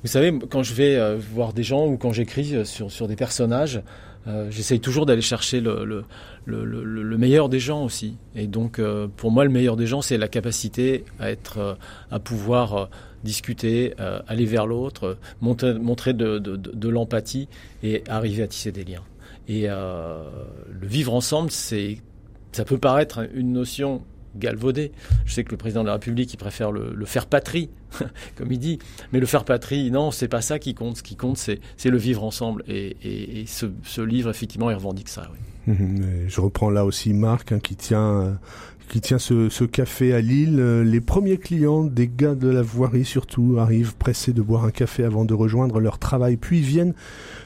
Speaker 5: Vous savez, quand je vais euh, voir des gens ou quand j'écris euh, sur, sur des personnages, euh, j'essaye toujours d'aller chercher le, le, le, le, meilleur des gens aussi. Et donc, pour moi, le meilleur des gens, c'est la capacité à être, à pouvoir discuter, aller vers l'autre, montrer, montrer de, de, de l'empathie et arriver à tisser des liens. Et euh, le vivre ensemble, c'est, ça peut paraître une notion galvaudée. Je sais que le président de la République, il préfère le, faire patrie, comme il dit. Mais le faire patrie, non, c'est pas ça qui compte. Ce qui compte, c'est, le vivre ensemble. Et, ce, livre, effectivement, il revendique ça. Oui.
Speaker 3: Je reprends là aussi Marc, hein, qui tient qui tient ce, café à Lille. Euh, les premiers clients, des gars de la voirie surtout, arrivent pressés de boire un café avant de rejoindre leur travail. Puis viennent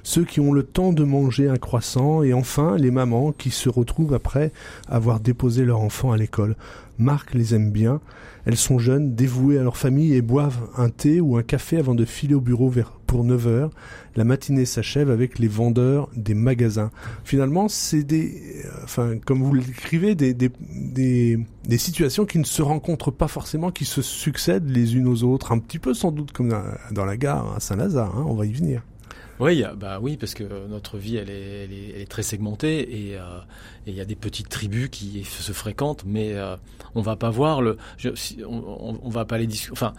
Speaker 3: ceux qui ont le temps de manger un croissant et enfin les mamans qui se retrouvent après avoir déposé leur enfant à l'école. Marc les aime bien Elles sont jeunes, dévouées à leur famille et boivent un thé ou un café avant de filer au bureau pour 9 heures. La matinée s'achève avec les vendeurs des magasins. Finalement, c'est des, euh, enfin, comme vous l'écrivez, des, des, des, des, situations qui ne se rencontrent pas forcément, qui se succèdent les unes aux autres, un petit peu sans doute comme dans, la gare à Saint-Lazare, hein, on va y venir.
Speaker 5: Oui, bah oui, parce que notre vie, elle est, très segmentée et euh, il y a des petites tribus qui se fréquentent, mais euh, on va pas voir le, on, va pas les discuter. Enfin,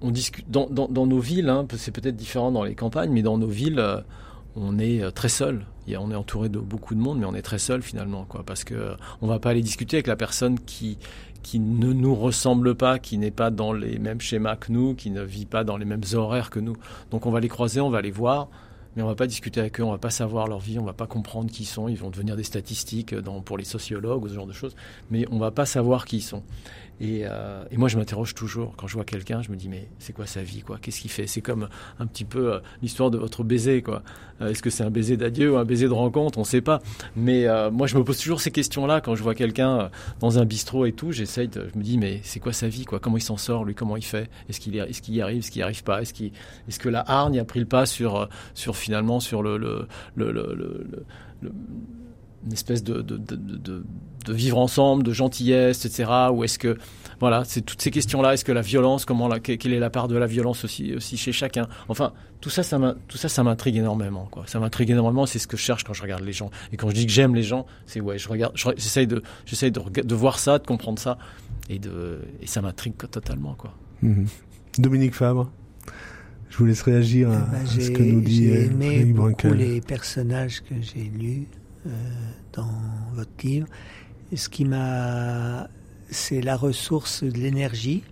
Speaker 5: on discute dans, dans, nos villes. Hein, c'est peut-être différent dans les campagnes, mais dans nos villes, euh, on est très seul. On est entouré de beaucoup de monde, mais on est très seul finalement, quoi, parce que on va pas aller discuter avec la personne qui qui ne nous ressemble pas, qui n'est pas dans les mêmes schémas que nous, qui ne vit pas dans les mêmes horaires que nous. Donc on va les croiser, on va les voir, mais on va pas discuter avec eux, on va pas savoir leur vie, on va pas comprendre qui ils sont, ils vont devenir des statistiques pour les sociologues ou ce genre de choses, mais on va pas savoir qui ils sont. Et, euh, et moi, je m'interroge toujours. Quand je vois quelqu'un, je me dis mais c'est quoi sa vie, quoi? Qu'est-ce qu'il fait? C'est comme un petit peu euh, l'histoire de votre baiser, quoi. Euh, est-ce que c'est un baiser d'adieu ou un baiser de rencontre? On ne sait pas. Mais moi, je me pose toujours ces questions-là quand je vois quelqu'un dans un bistrot et tout. J'essaye, je me dis mais c'est quoi sa vie, quoi? Comment il s'en sort, lui? Comment il fait? Est-ce qu'il est-ce qu'il y arrive? Est-ce qu'il n'y arrive pas? Est-ce que la hargne a pris le pas sur sur finalement sur le une espèce de, de, de, de, de vivre ensemble, de gentillesse, etc. Ou est-ce que voilà, c'est toutes ces questions-là. Est-ce que la violence, comment la, quelle est la part de la violence aussi, aussi chez chacun? Enfin, tout ça, ça tout ça, ça m'intrigue énormément. Quoi. Ça m'intrigue énormément. C'est ce que je cherche quand je regarde les gens. Et quand je dis que j'aime les gens, c'est ouais, je regarde, j'essaye de, j'essaye de, de voir ça, de comprendre ça, et de, et ça m'intrigue totalement, quoi.
Speaker 3: Mhm. Dominique Fabre. Je vous laisse réagir à,
Speaker 4: eh ben,
Speaker 3: ce que nous dit
Speaker 4: J'ai aimé beaucoup les personnages que j'ai lus euh, dans votre livre. Ce qui m'a c'est la ressource de l'énergie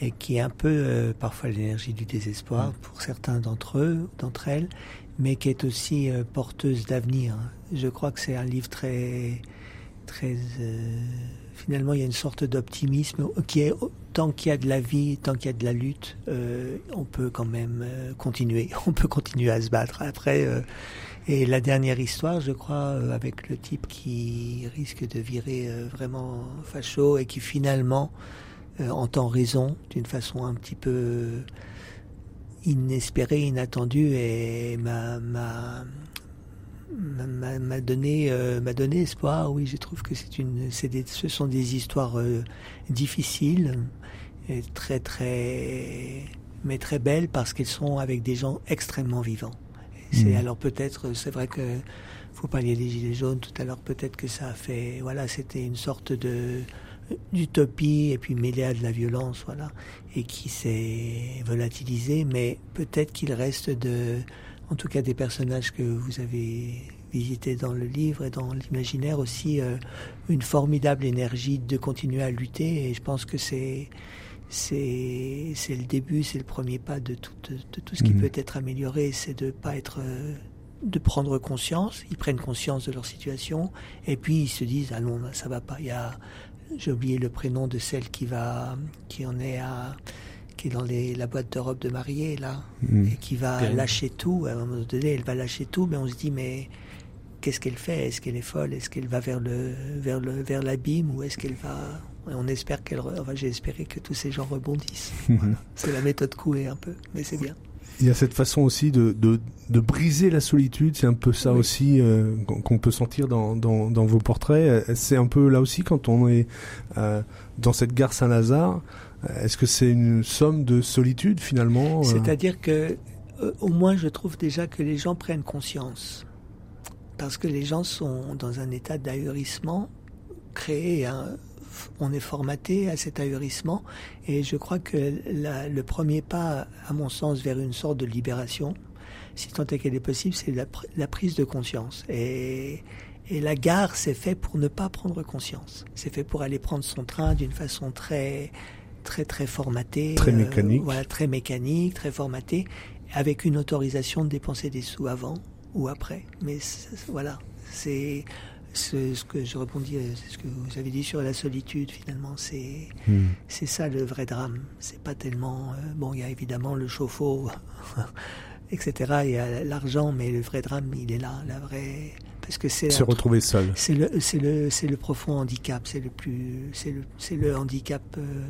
Speaker 4: et qui est un peu euh, parfois l'énergie du désespoir mm. pour certains d'entre eux, d'entre elles, mais qui est aussi euh, porteuse d'avenir. Je crois que c'est un livre très, très. Euh, finalement, il y a une sorte d'optimisme qui est tant qu'il y a de la vie, tant qu'il y a de la lutte, on peut quand même continuer. On peut continuer à se battre. Après et la dernière histoire, je crois, euh, avec le type qui risque de virer euh, vraiment facho et qui finalement euh, entend raison d'une façon un petit peu inespérée, inattendue et m'a m'a donné m'a donné espoir. Oui, je trouve que c'est une des, ce sont des histoires difficiles et très très mais très belles parce qu'elles sont avec des gens extrêmement vivants. C'est mm. alors peut-être, c'est vrai que vous parliez des gilets jaunes tout à l'heure, peut-être que ça a fait, voilà, c'était une sorte de d'utopie et puis mêlée à de la violence, voilà, et qui s'est volatilisé. Mais peut-être qu'il reste de, en tout cas des personnages que vous avez visités dans le livre et dans l'imaginaire aussi, euh, une formidable énergie de continuer à lutter. Et je pense que c'est c'est le début, c'est le premier pas de tout, de, tout ce qui mhm. peut être amélioré, c'est de pas être euh, de prendre conscience, ils prennent conscience de leur situation et puis ils se disent ah non ça va pas. Il y a j'ai oublié le prénom de celle qui va qui en est à qui est dans les, la boîte de robe de mariée là mhm. et qui va lâcher tout à un moment donné elle va lâcher tout mais on se dit mais qu'est-ce qu'elle fait? Est-ce qu'elle est folle? Est-ce qu'elle va vers le vers le vers l'abîme ou est-ce qu'elle va on espère qu'elle. Enfin, j'ai espéré que tous ces gens rebondissent. C'est la méthode couée un peu, mais c'est bien.
Speaker 3: Il y a cette façon aussi de, de, de briser la solitude, c'est un peu ça aussi euh, qu'on peut sentir dans, dans, dans, vos portraits. C'est un peu là aussi quand on est euh, dans cette gare Saint-Lazare. Est-ce que c'est une somme de solitude finalement
Speaker 4: euh? C'est-à-dire que au moins je trouve déjà que les gens prennent conscience. Parce que les gens sont dans un état d'ahurissement créé un, on est formaté à cet ahurissement et je crois que le premier pas, à mon sens, vers une sorte de libération, si tant est qu'elle est possible, c'est la, prise de conscience. Et, la gare, c'est fait pour ne pas prendre conscience. C'est fait pour aller prendre son train d'une façon très, très, très formatée.
Speaker 3: Très euh, mécanique.
Speaker 4: voilà, très mécanique, très formatée, avec une autorisation de dépenser des sous avant ou après. Mais voilà, c'est ce, que je répondis, c'est ce que vous avez dit sur la solitude, finalement, c'est hmm. c'est ça le vrai drame. C'est pas tellement. Euh, bon, il y a évidemment le chauffe-eau, etc., il y a l'argent, mais le vrai drame, il est là. La vraie. parce que c'est
Speaker 3: se retrouver seul.
Speaker 4: C'est le, le, le profond handicap. C'est le plus, c'est le, le handicap euh,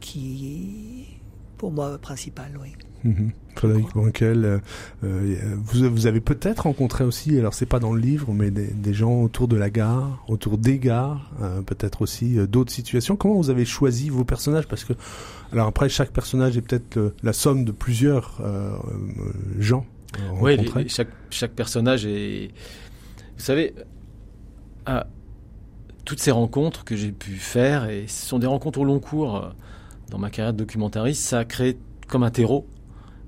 Speaker 4: qui, pour moi, principal, oui.
Speaker 3: Mhm. Frédéric euh, euh, vous, vous, avez peut-être rencontré aussi, alors c'est pas dans le livre, mais des, des, gens autour de la gare, autour des gares, euh, peut-être aussi euh, d'autres situations. Comment vous avez choisi vos personnages? Parce que, alors après, chaque personnage est peut-être la somme de plusieurs gens.
Speaker 5: Oui, les, chaque, chaque personnage est. Vous savez, ah, toutes ces rencontres que j'ai pu faire, et ce sont des rencontres au long cours dans ma carrière de documentariste, ça a créé comme un terreau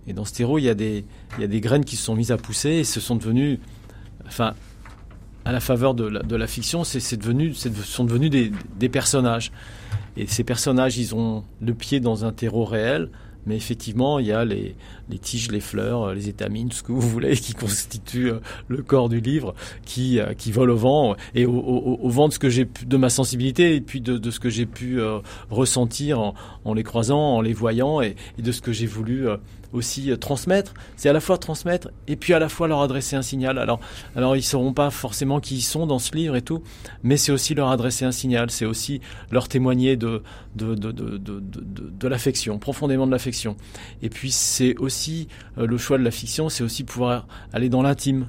Speaker 5: et dans ce terreau, il y, a des, il y a des graines qui se sont mises à pousser et se sont devenues, enfin, à la faveur de la, fiction, c'est devenu, sont devenus des, des, personnages. Et ces personnages, ils ont le pied dans un terreau réel, mais effectivement, il y a les, les, tiges, les fleurs, les étamines, ce que vous voulez, qui constituent euh, le corps du livre, qui, euh, qui volent au vent, et au, vent de ce que j'ai de ma sensibilité, et puis de, de ce que j'ai pu euh, ressentir en, les croisant, en les voyant, et, de ce que j'ai voulu euh, aussi euh, transmettre. C'est à la fois transmettre et puis à la fois leur adresser un signal. Alors, alors ils sauront pas forcément qui ils sont dans ce livre et tout, mais c'est aussi leur adresser un signal. C'est aussi leur témoigner de de de de, de, de l'affection, profondément de l'affection. Et puis c'est aussi euh, le choix de la fiction, c'est aussi pouvoir aller dans l'intime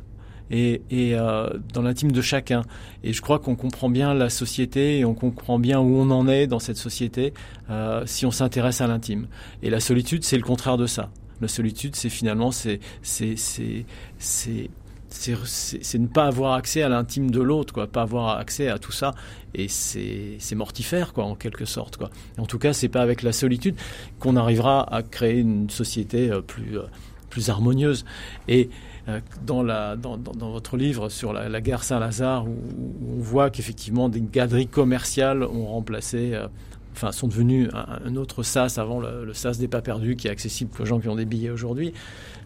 Speaker 5: et, euh, dans l'intime de chacun. Et je crois qu'on comprend bien la société et on comprend bien où on en est dans cette société euh, si on s'intéresse à l'intime. Et la solitude, c'est le contraire de ça. La solitude, c'est finalement c'est c'est c'est c'est ne pas avoir accès à l'intime de l'autre, quoi, pas avoir accès à tout ça, et c'est mortifère, quoi, en quelque sorte, quoi. En tout cas, c'est pas avec la solitude qu'on arrivera à créer une société euh, plus euh, plus harmonieuse. Et euh, dans, la, dans, dans, votre livre sur la, la guerre Saint-Lazare, où, où, on voit qu'effectivement des galeries commerciales ont remplacé enfin sont devenus un, autre sas avant le, le, sas des pas perdus qui est accessible aux gens qui ont des billets aujourd'hui.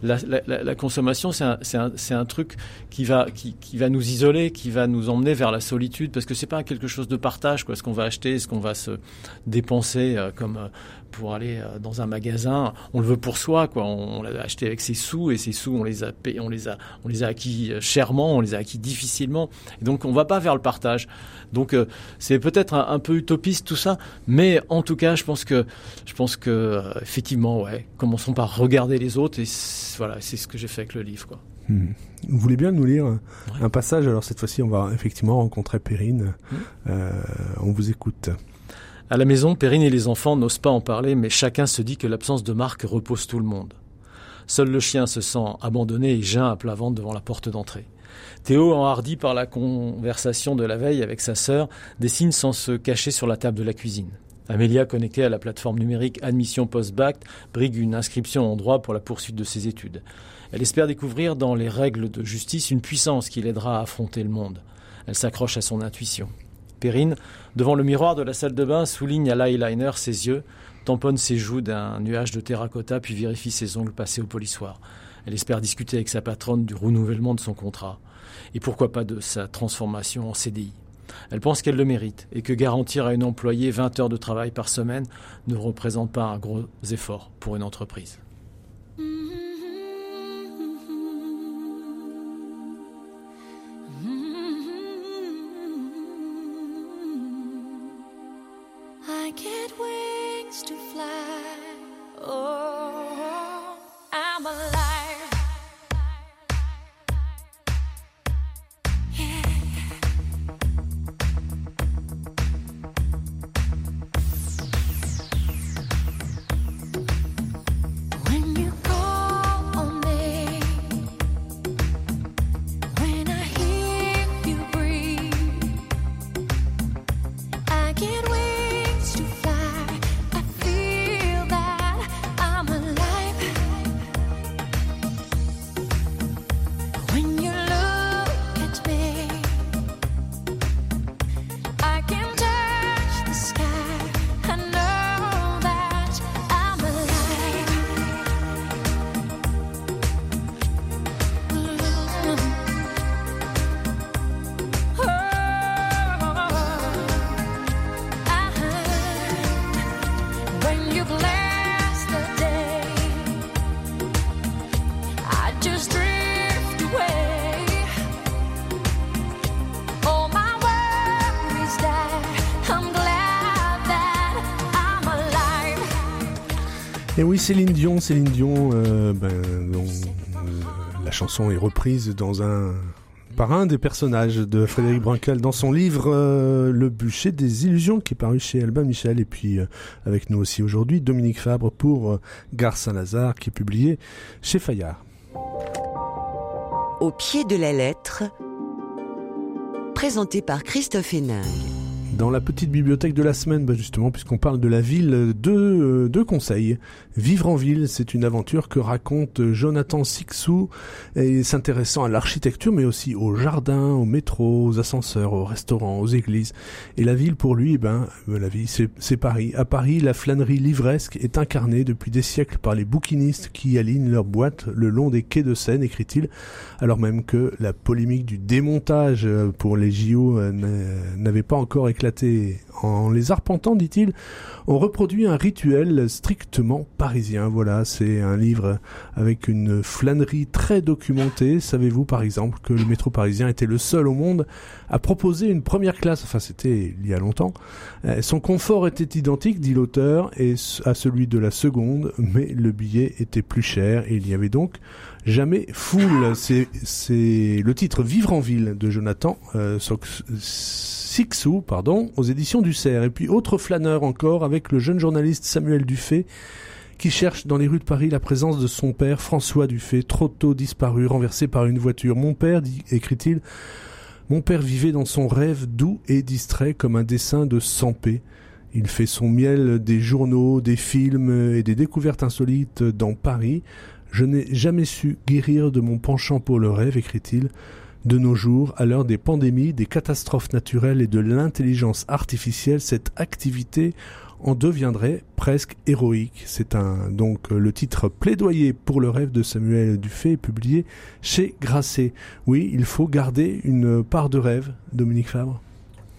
Speaker 5: La, la, la, consommation, c'est un, un, un, truc qui va, qui, qui, va nous isoler, qui va nous emmener vers la solitude, parce que c'est pas quelque chose de partage, quoi. Ce qu'on va acheter, ce qu'on va se dépenser euh, comme euh, pour aller euh, dans un magasin, on le veut pour soi, quoi. On, l'a acheté avec ses sous et ses sous, on les a payés, on les a, on les a acquis chèrement, on les a acquis difficilement. Donc, on va pas vers le partage. Donc, c'est peut-être un, un, peu utopiste tout ça, mais en tout cas, je pense que, je pense que effectivement, ouais, commençons par regarder les autres et voilà, c'est ce que j'ai fait avec le livre, quoi.
Speaker 3: Hmm. Vous voulez bien nous lire ouais. un passage? Alors cette fois-ci, on va effectivement rencontrer Perrine. Hmm. Euh, on vous écoute.
Speaker 5: À la maison, Perrine et les enfants n'osent pas en parler, mais chacun se dit que l'absence de Marc repose tout le monde. Seul le chien se sent abandonné et geint à plat ventre devant la porte d'entrée. Théo, enhardi par la conversation de la veille avec sa sœur, dessine sans se cacher sur la table de la cuisine. Amélia, connectée à la plateforme numérique Admission Post-Bac, brigue une inscription en droit pour la poursuite de ses études. Elle espère découvrir dans les règles de justice une puissance qui l'aidera à affronter le monde. Elle s'accroche à son intuition. Perrine, devant le miroir de la salle de bain, souligne à l'eyeliner ses yeux, tamponne ses joues d'un nuage de terracotta puis vérifie ses ongles passés au polissoir. Elle espère discuter avec sa patronne du renouvellement de son contrat. Et pourquoi pas de sa transformation en CDI. Elle pense qu'elle le mérite et que garantir à une employée 20 heures de travail par semaine ne représente pas un gros effort pour une entreprise.
Speaker 3: Oui, Céline Dion, Céline Dion, euh, ben, la chanson est reprise dans un par un des personnages de Frédéric Brancal dans son livre euh, Le bûcher des illusions qui est paru chez Albin Michel et puis euh, avec nous aussi aujourd'hui Dominique Fabre pour Gare Saint-Lazare qui est publié chez Fayard.
Speaker 2: Au pied de la lettre, présenté par Christophe Hénin
Speaker 3: dans la petite bibliothèque de la semaine, bah justement, puisqu'on parle de la ville, deux, deux conseils. Vivre en ville, c'est une aventure que raconte Jonathan Sixou, et s'intéressant à l'architecture, mais aussi aux jardins, aux métros, aux ascenseurs, aux restaurants, aux églises. Et la ville, pour lui, eh ben, la vie, c'est Paris. À Paris, la flânerie livresque est incarnée depuis des siècles par les bouquinistes qui alignent leurs boîtes le long des quais de Seine, écrit-il, alors même que la polémique du démontage pour les JO euh, n'avait pas encore éclaté en les arpentant, dit-il, on reproduit un rituel strictement parisien. Voilà, c'est un livre avec une flânerie très documentée. Savez-vous par exemple que le métro parisien était le seul au monde à proposer une première classe, enfin c'était il y a longtemps. Euh, son confort était identique, dit l'auteur, à celui de la seconde, mais le billet était plus cher et il y avait donc jamais foule. C'est le titre Vivre en ville de Jonathan euh, Sixou, pardon, aux éditions du Cerf. Et puis autre flâneur encore avec le jeune journaliste Samuel Dufay qui cherche dans les rues de Paris la présence de son père François Dufay, trop tôt disparu, renversé par une voiture. Mon père, écrit-il, mon père vivait dans son rêve doux et distrait comme un dessin de Sampé. Il fait son miel des journaux, des films et des découvertes insolites dans Paris. Je n'ai jamais su guérir de mon penchant pour le rêve, écrit-il. De nos jours, à l'heure des pandémies, des catastrophes naturelles et de l'intelligence artificielle, cette activité en deviendrait presque héroïque. C'est un donc le titre Plaidoyer pour le rêve de Samuel Dufay publié chez Grasset. Oui, il faut garder une part de rêve, Dominique Fabre.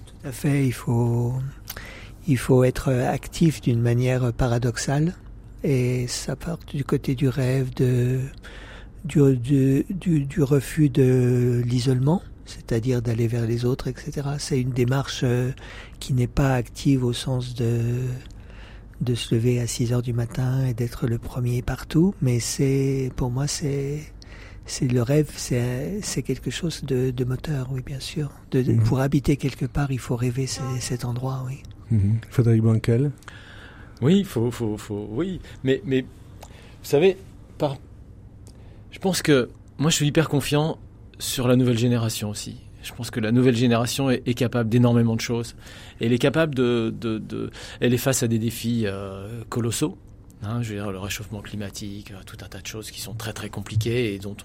Speaker 4: Tout à fait, il faut il faut être actif d'une manière paradoxale et ça part du côté du rêve de du, du, du, refus de l'isolement, c'est-à-dire d'aller vers les autres, etc. C'est une démarche euh, qui n'est pas active au sens de de se lever à 6 heures du matin et d'être le premier partout, mais c'est pour moi c'est c'est le rêve, c'est c'est quelque chose de, de, moteur, oui bien sûr. De, mhm. Pour habiter quelque part, il faut rêver cet endroit, oui.
Speaker 3: Mmh. Frédéric Banquel.
Speaker 5: Oui, faut, faut, faut, oui, mais mais vous savez par je pense que moi, je suis hyper confiant sur la nouvelle génération aussi. Je pense que la nouvelle génération est, capable d'énormément de choses. Elle est capable de, elle est face à des défis euh, colossaux. Hein, je veux dire, le réchauffement climatique, euh, tout un tas de choses qui sont très très compliquées et dont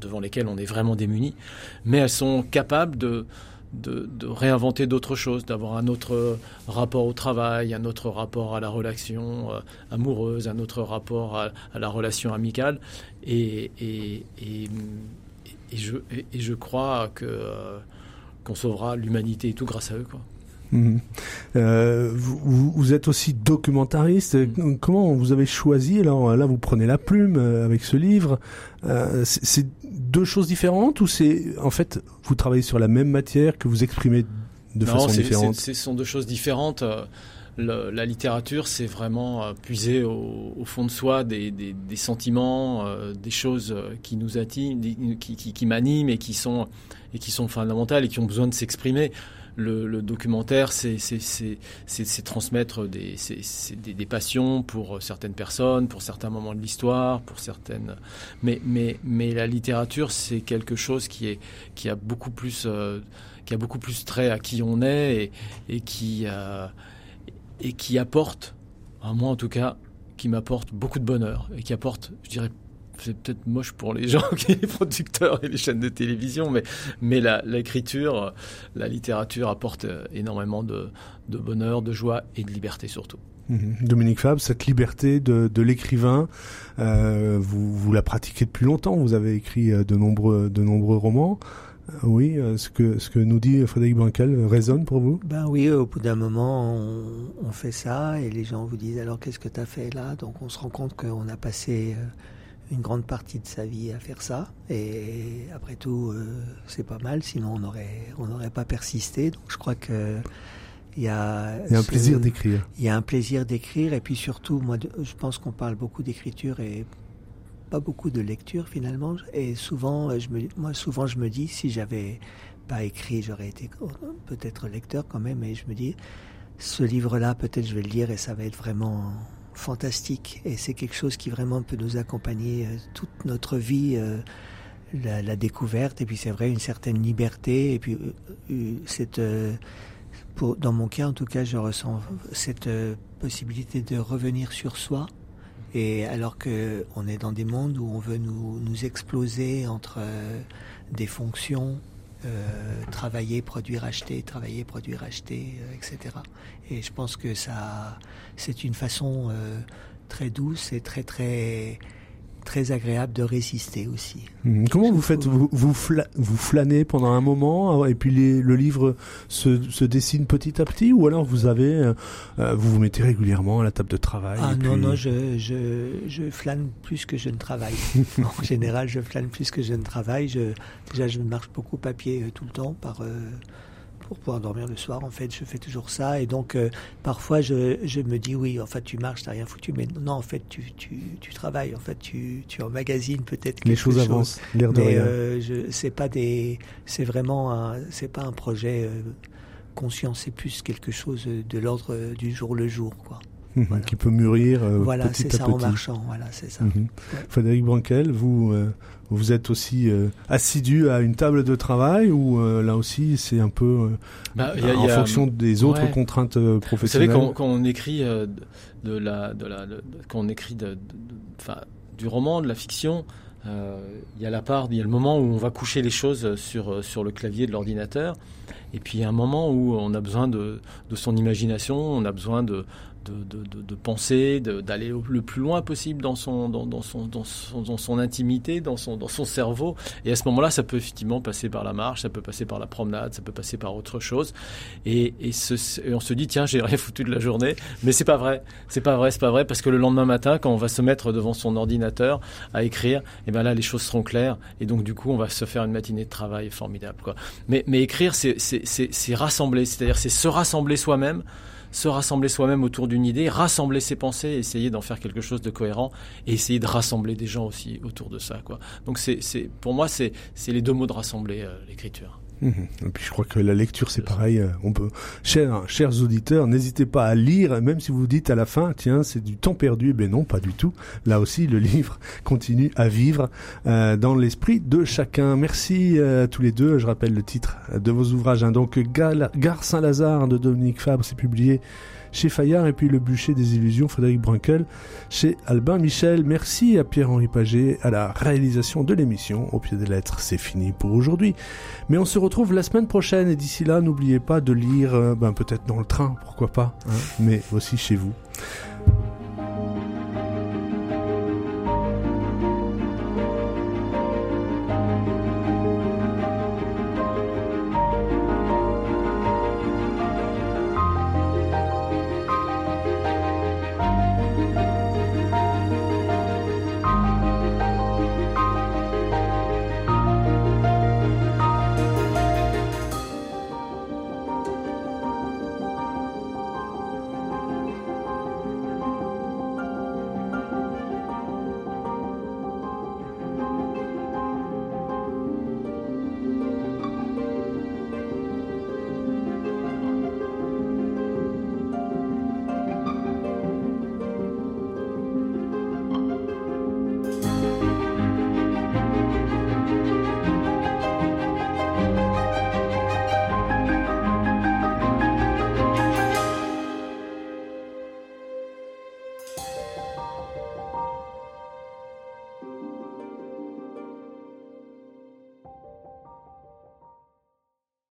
Speaker 5: devant lesquelles on est vraiment démunis. Mais elles sont capables de, de, réinventer d'autres choses, d'avoir un autre rapport au travail, un autre rapport à la relation euh, amoureuse, un autre rapport à, la relation amicale. Et, et, et, je, et je, crois que euh, qu'on sauvera l'humanité et tout grâce à eux. Quoi.
Speaker 3: Mhm. Euh, vous, vous, êtes aussi documentariste. Mhm. Comment vous avez choisi Alors là, vous prenez la plume euh, avec ce livre. Euh, c'est deux choses différentes ou c'est en fait vous travaillez sur la même matière que vous exprimez de façon différente
Speaker 5: Ce sont deux choses différentes. la littérature, c'est vraiment puiser au, fond de soi des, des, des sentiments, des choses qui nous attiment, qui, qui, qui m'animent et qui sont et qui sont fondamentales et qui ont besoin de s'exprimer le, documentaire, c'est transmettre des, passions pour certaines personnes, pour certains moments de l'histoire, pour certaines. Mais, la littérature, c'est quelque chose qui, a beaucoup plus, euh, trait à qui on est et, et qui, euh, et qui apporte, à moi en tout cas, qui m'apporte beaucoup de bonheur et qui apporte, je dirais, c'est peut-être moche pour les gens qui sont les producteurs et les chaînes de télévision, mais, mais l'écriture, la, littérature apporte euh, énormément de, bonheur, de joie et de liberté surtout.
Speaker 3: Mhm. Dominique Fab, cette liberté de, l'écrivain, euh, vous, vous la pratiquez depuis longtemps. Vous avez écrit euh, de nombreux, de nombreux romans. Oui, ce que, ce que nous dit Frédéric Bancal résonne pour vous?
Speaker 4: Ben oui, au bout d'un moment, on, on, fait ça et les gens vous disent alors qu'est-ce que tu as fait là? Donc on se rend compte qu'on a passé une grande partie de sa vie à faire ça. Et après tout, euh, c'est pas mal, sinon on n'aurait on n'aurait pas persisté. Donc je crois que Il y a,
Speaker 3: il y a un plaisir d'écrire.
Speaker 4: Il y a un plaisir d'écrire et puis surtout, moi, je pense qu'on parle beaucoup d'écriture et pas beaucoup de lecture finalement. Et souvent, je me, moi, souvent, je me dis, si j'avais pas écrit, j'aurais été peut-être lecteur quand même. Et je me dis, ce livre-là, peut-être je vais le lire et ça va être vraiment fantastique. Et c'est quelque chose qui vraiment peut nous accompagner euh, toute notre vie. Euh, la, découverte et puis c'est vrai une certaine liberté et puis euh, cette dans mon cas en tout cas je ressens cette possibilité de revenir sur soi et alors que on est dans des mondes où on veut nous, nous exploser entre des fonctions euh, travailler, produire, acheter, travailler, produire, acheter, euh, etc. Et je pense que ça, c'est une façon euh, très douce et très très très agréable de résister aussi.
Speaker 3: Hmm. Comment vous faites vous, vous, flânez pendant un moment et puis le livre se, se, dessine petit à petit ou alors vous avez vous vous mettez régulièrement à la table de travail
Speaker 4: Ah non non je, je, je, flâne plus que je ne travaille. en général je flâne plus que je ne travaille. Je, déjà je marche beaucoup papier tout le temps par pour pouvoir dormir le soir. En fait, je fais toujours ça. Et donc, euh, parfois, je, je, me dis, oui, en fait, tu marches, t'as rien foutu. Mais non, en fait, tu, tu, tu travailles. En fait, tu, tu emmagasines peut-être
Speaker 3: Les choses avancent, l'air de mais,
Speaker 4: euh, c'est pas des... C'est vraiment C'est pas un projet euh, conscient. C'est plus quelque chose de l'ordre du jour le jour, quoi.
Speaker 3: Mhm, qui peut mûrir
Speaker 4: euh,
Speaker 3: voilà,
Speaker 4: petit à
Speaker 3: ça,
Speaker 4: en marchant. Voilà, c'est ça.
Speaker 3: Mhm. Frédéric Branquel, vous, vous êtes aussi euh, assidu à une table de travail ou là aussi c'est un peu bah, en fonction des autres contraintes professionnelles
Speaker 5: Vous savez, quand, on écrit de la, de la, quand on écrit de, du roman, de la fiction, il y a la part, il y a le moment où on va coucher les choses sur, sur le clavier de l'ordinateur. Et puis il y a un moment où on a besoin de, de son imagination, on a besoin de, de, de, de penser, d'aller le plus loin possible dans son, dans, dans, son, dans, son, dans son intimité, dans son, dans son cerveau. Et à ce moment-là, ça peut effectivement passer par la marche, ça peut passer par la promenade, ça peut passer par autre chose. Et, et, ce, on se dit, tiens, j'ai rien foutu de la journée. Mais c'est pas vrai. C'est pas vrai, c'est pas vrai, parce que le lendemain matin, quand on va se mettre devant son ordinateur à écrire, et eh ben là, les choses seront claires. Et donc, du coup, on va se faire une matinée de travail formidable, quoi. Mais, mais écrire, c'est rassembler, c'est-à-dire c'est se rassembler soi-même se rassembler soi-même autour d'une idée, rassembler ses pensées, essayer d'en faire quelque chose de cohérent et essayer de rassembler des gens aussi autour de ça. Quoi. Donc c'est, pour moi, c'est, les deux mots de rassembler euh, l'écriture.
Speaker 3: Mhm. Et puis je crois que la lecture c'est pareil. Euh, on peut, chers, chers auditeurs, n'hésitez pas à lire, même si vous dites à la fin, tiens, c'est du temps perdu. Ben non, pas du tout. Là aussi, le livre continue à vivre euh, dans l'esprit de chacun. Merci euh, à tous les deux. Je rappelle le titre de vos ouvrages. Hein. Donc, Gare Saint-Lazare de Dominique Fabre, c'est publié chez Fayard et puis Le bûcher des illusions, Frédéric Brunkel chez Albin Michel. Merci à Pierre-Henri Paget à la réalisation de l'émission. Au pied des lettres, c'est fini pour aujourd'hui. Mais on se retrouve la semaine prochaine et d'ici là, n'oubliez pas de lire, euh, ben, peut-être dans le train, pourquoi pas, hein, mais aussi chez vous.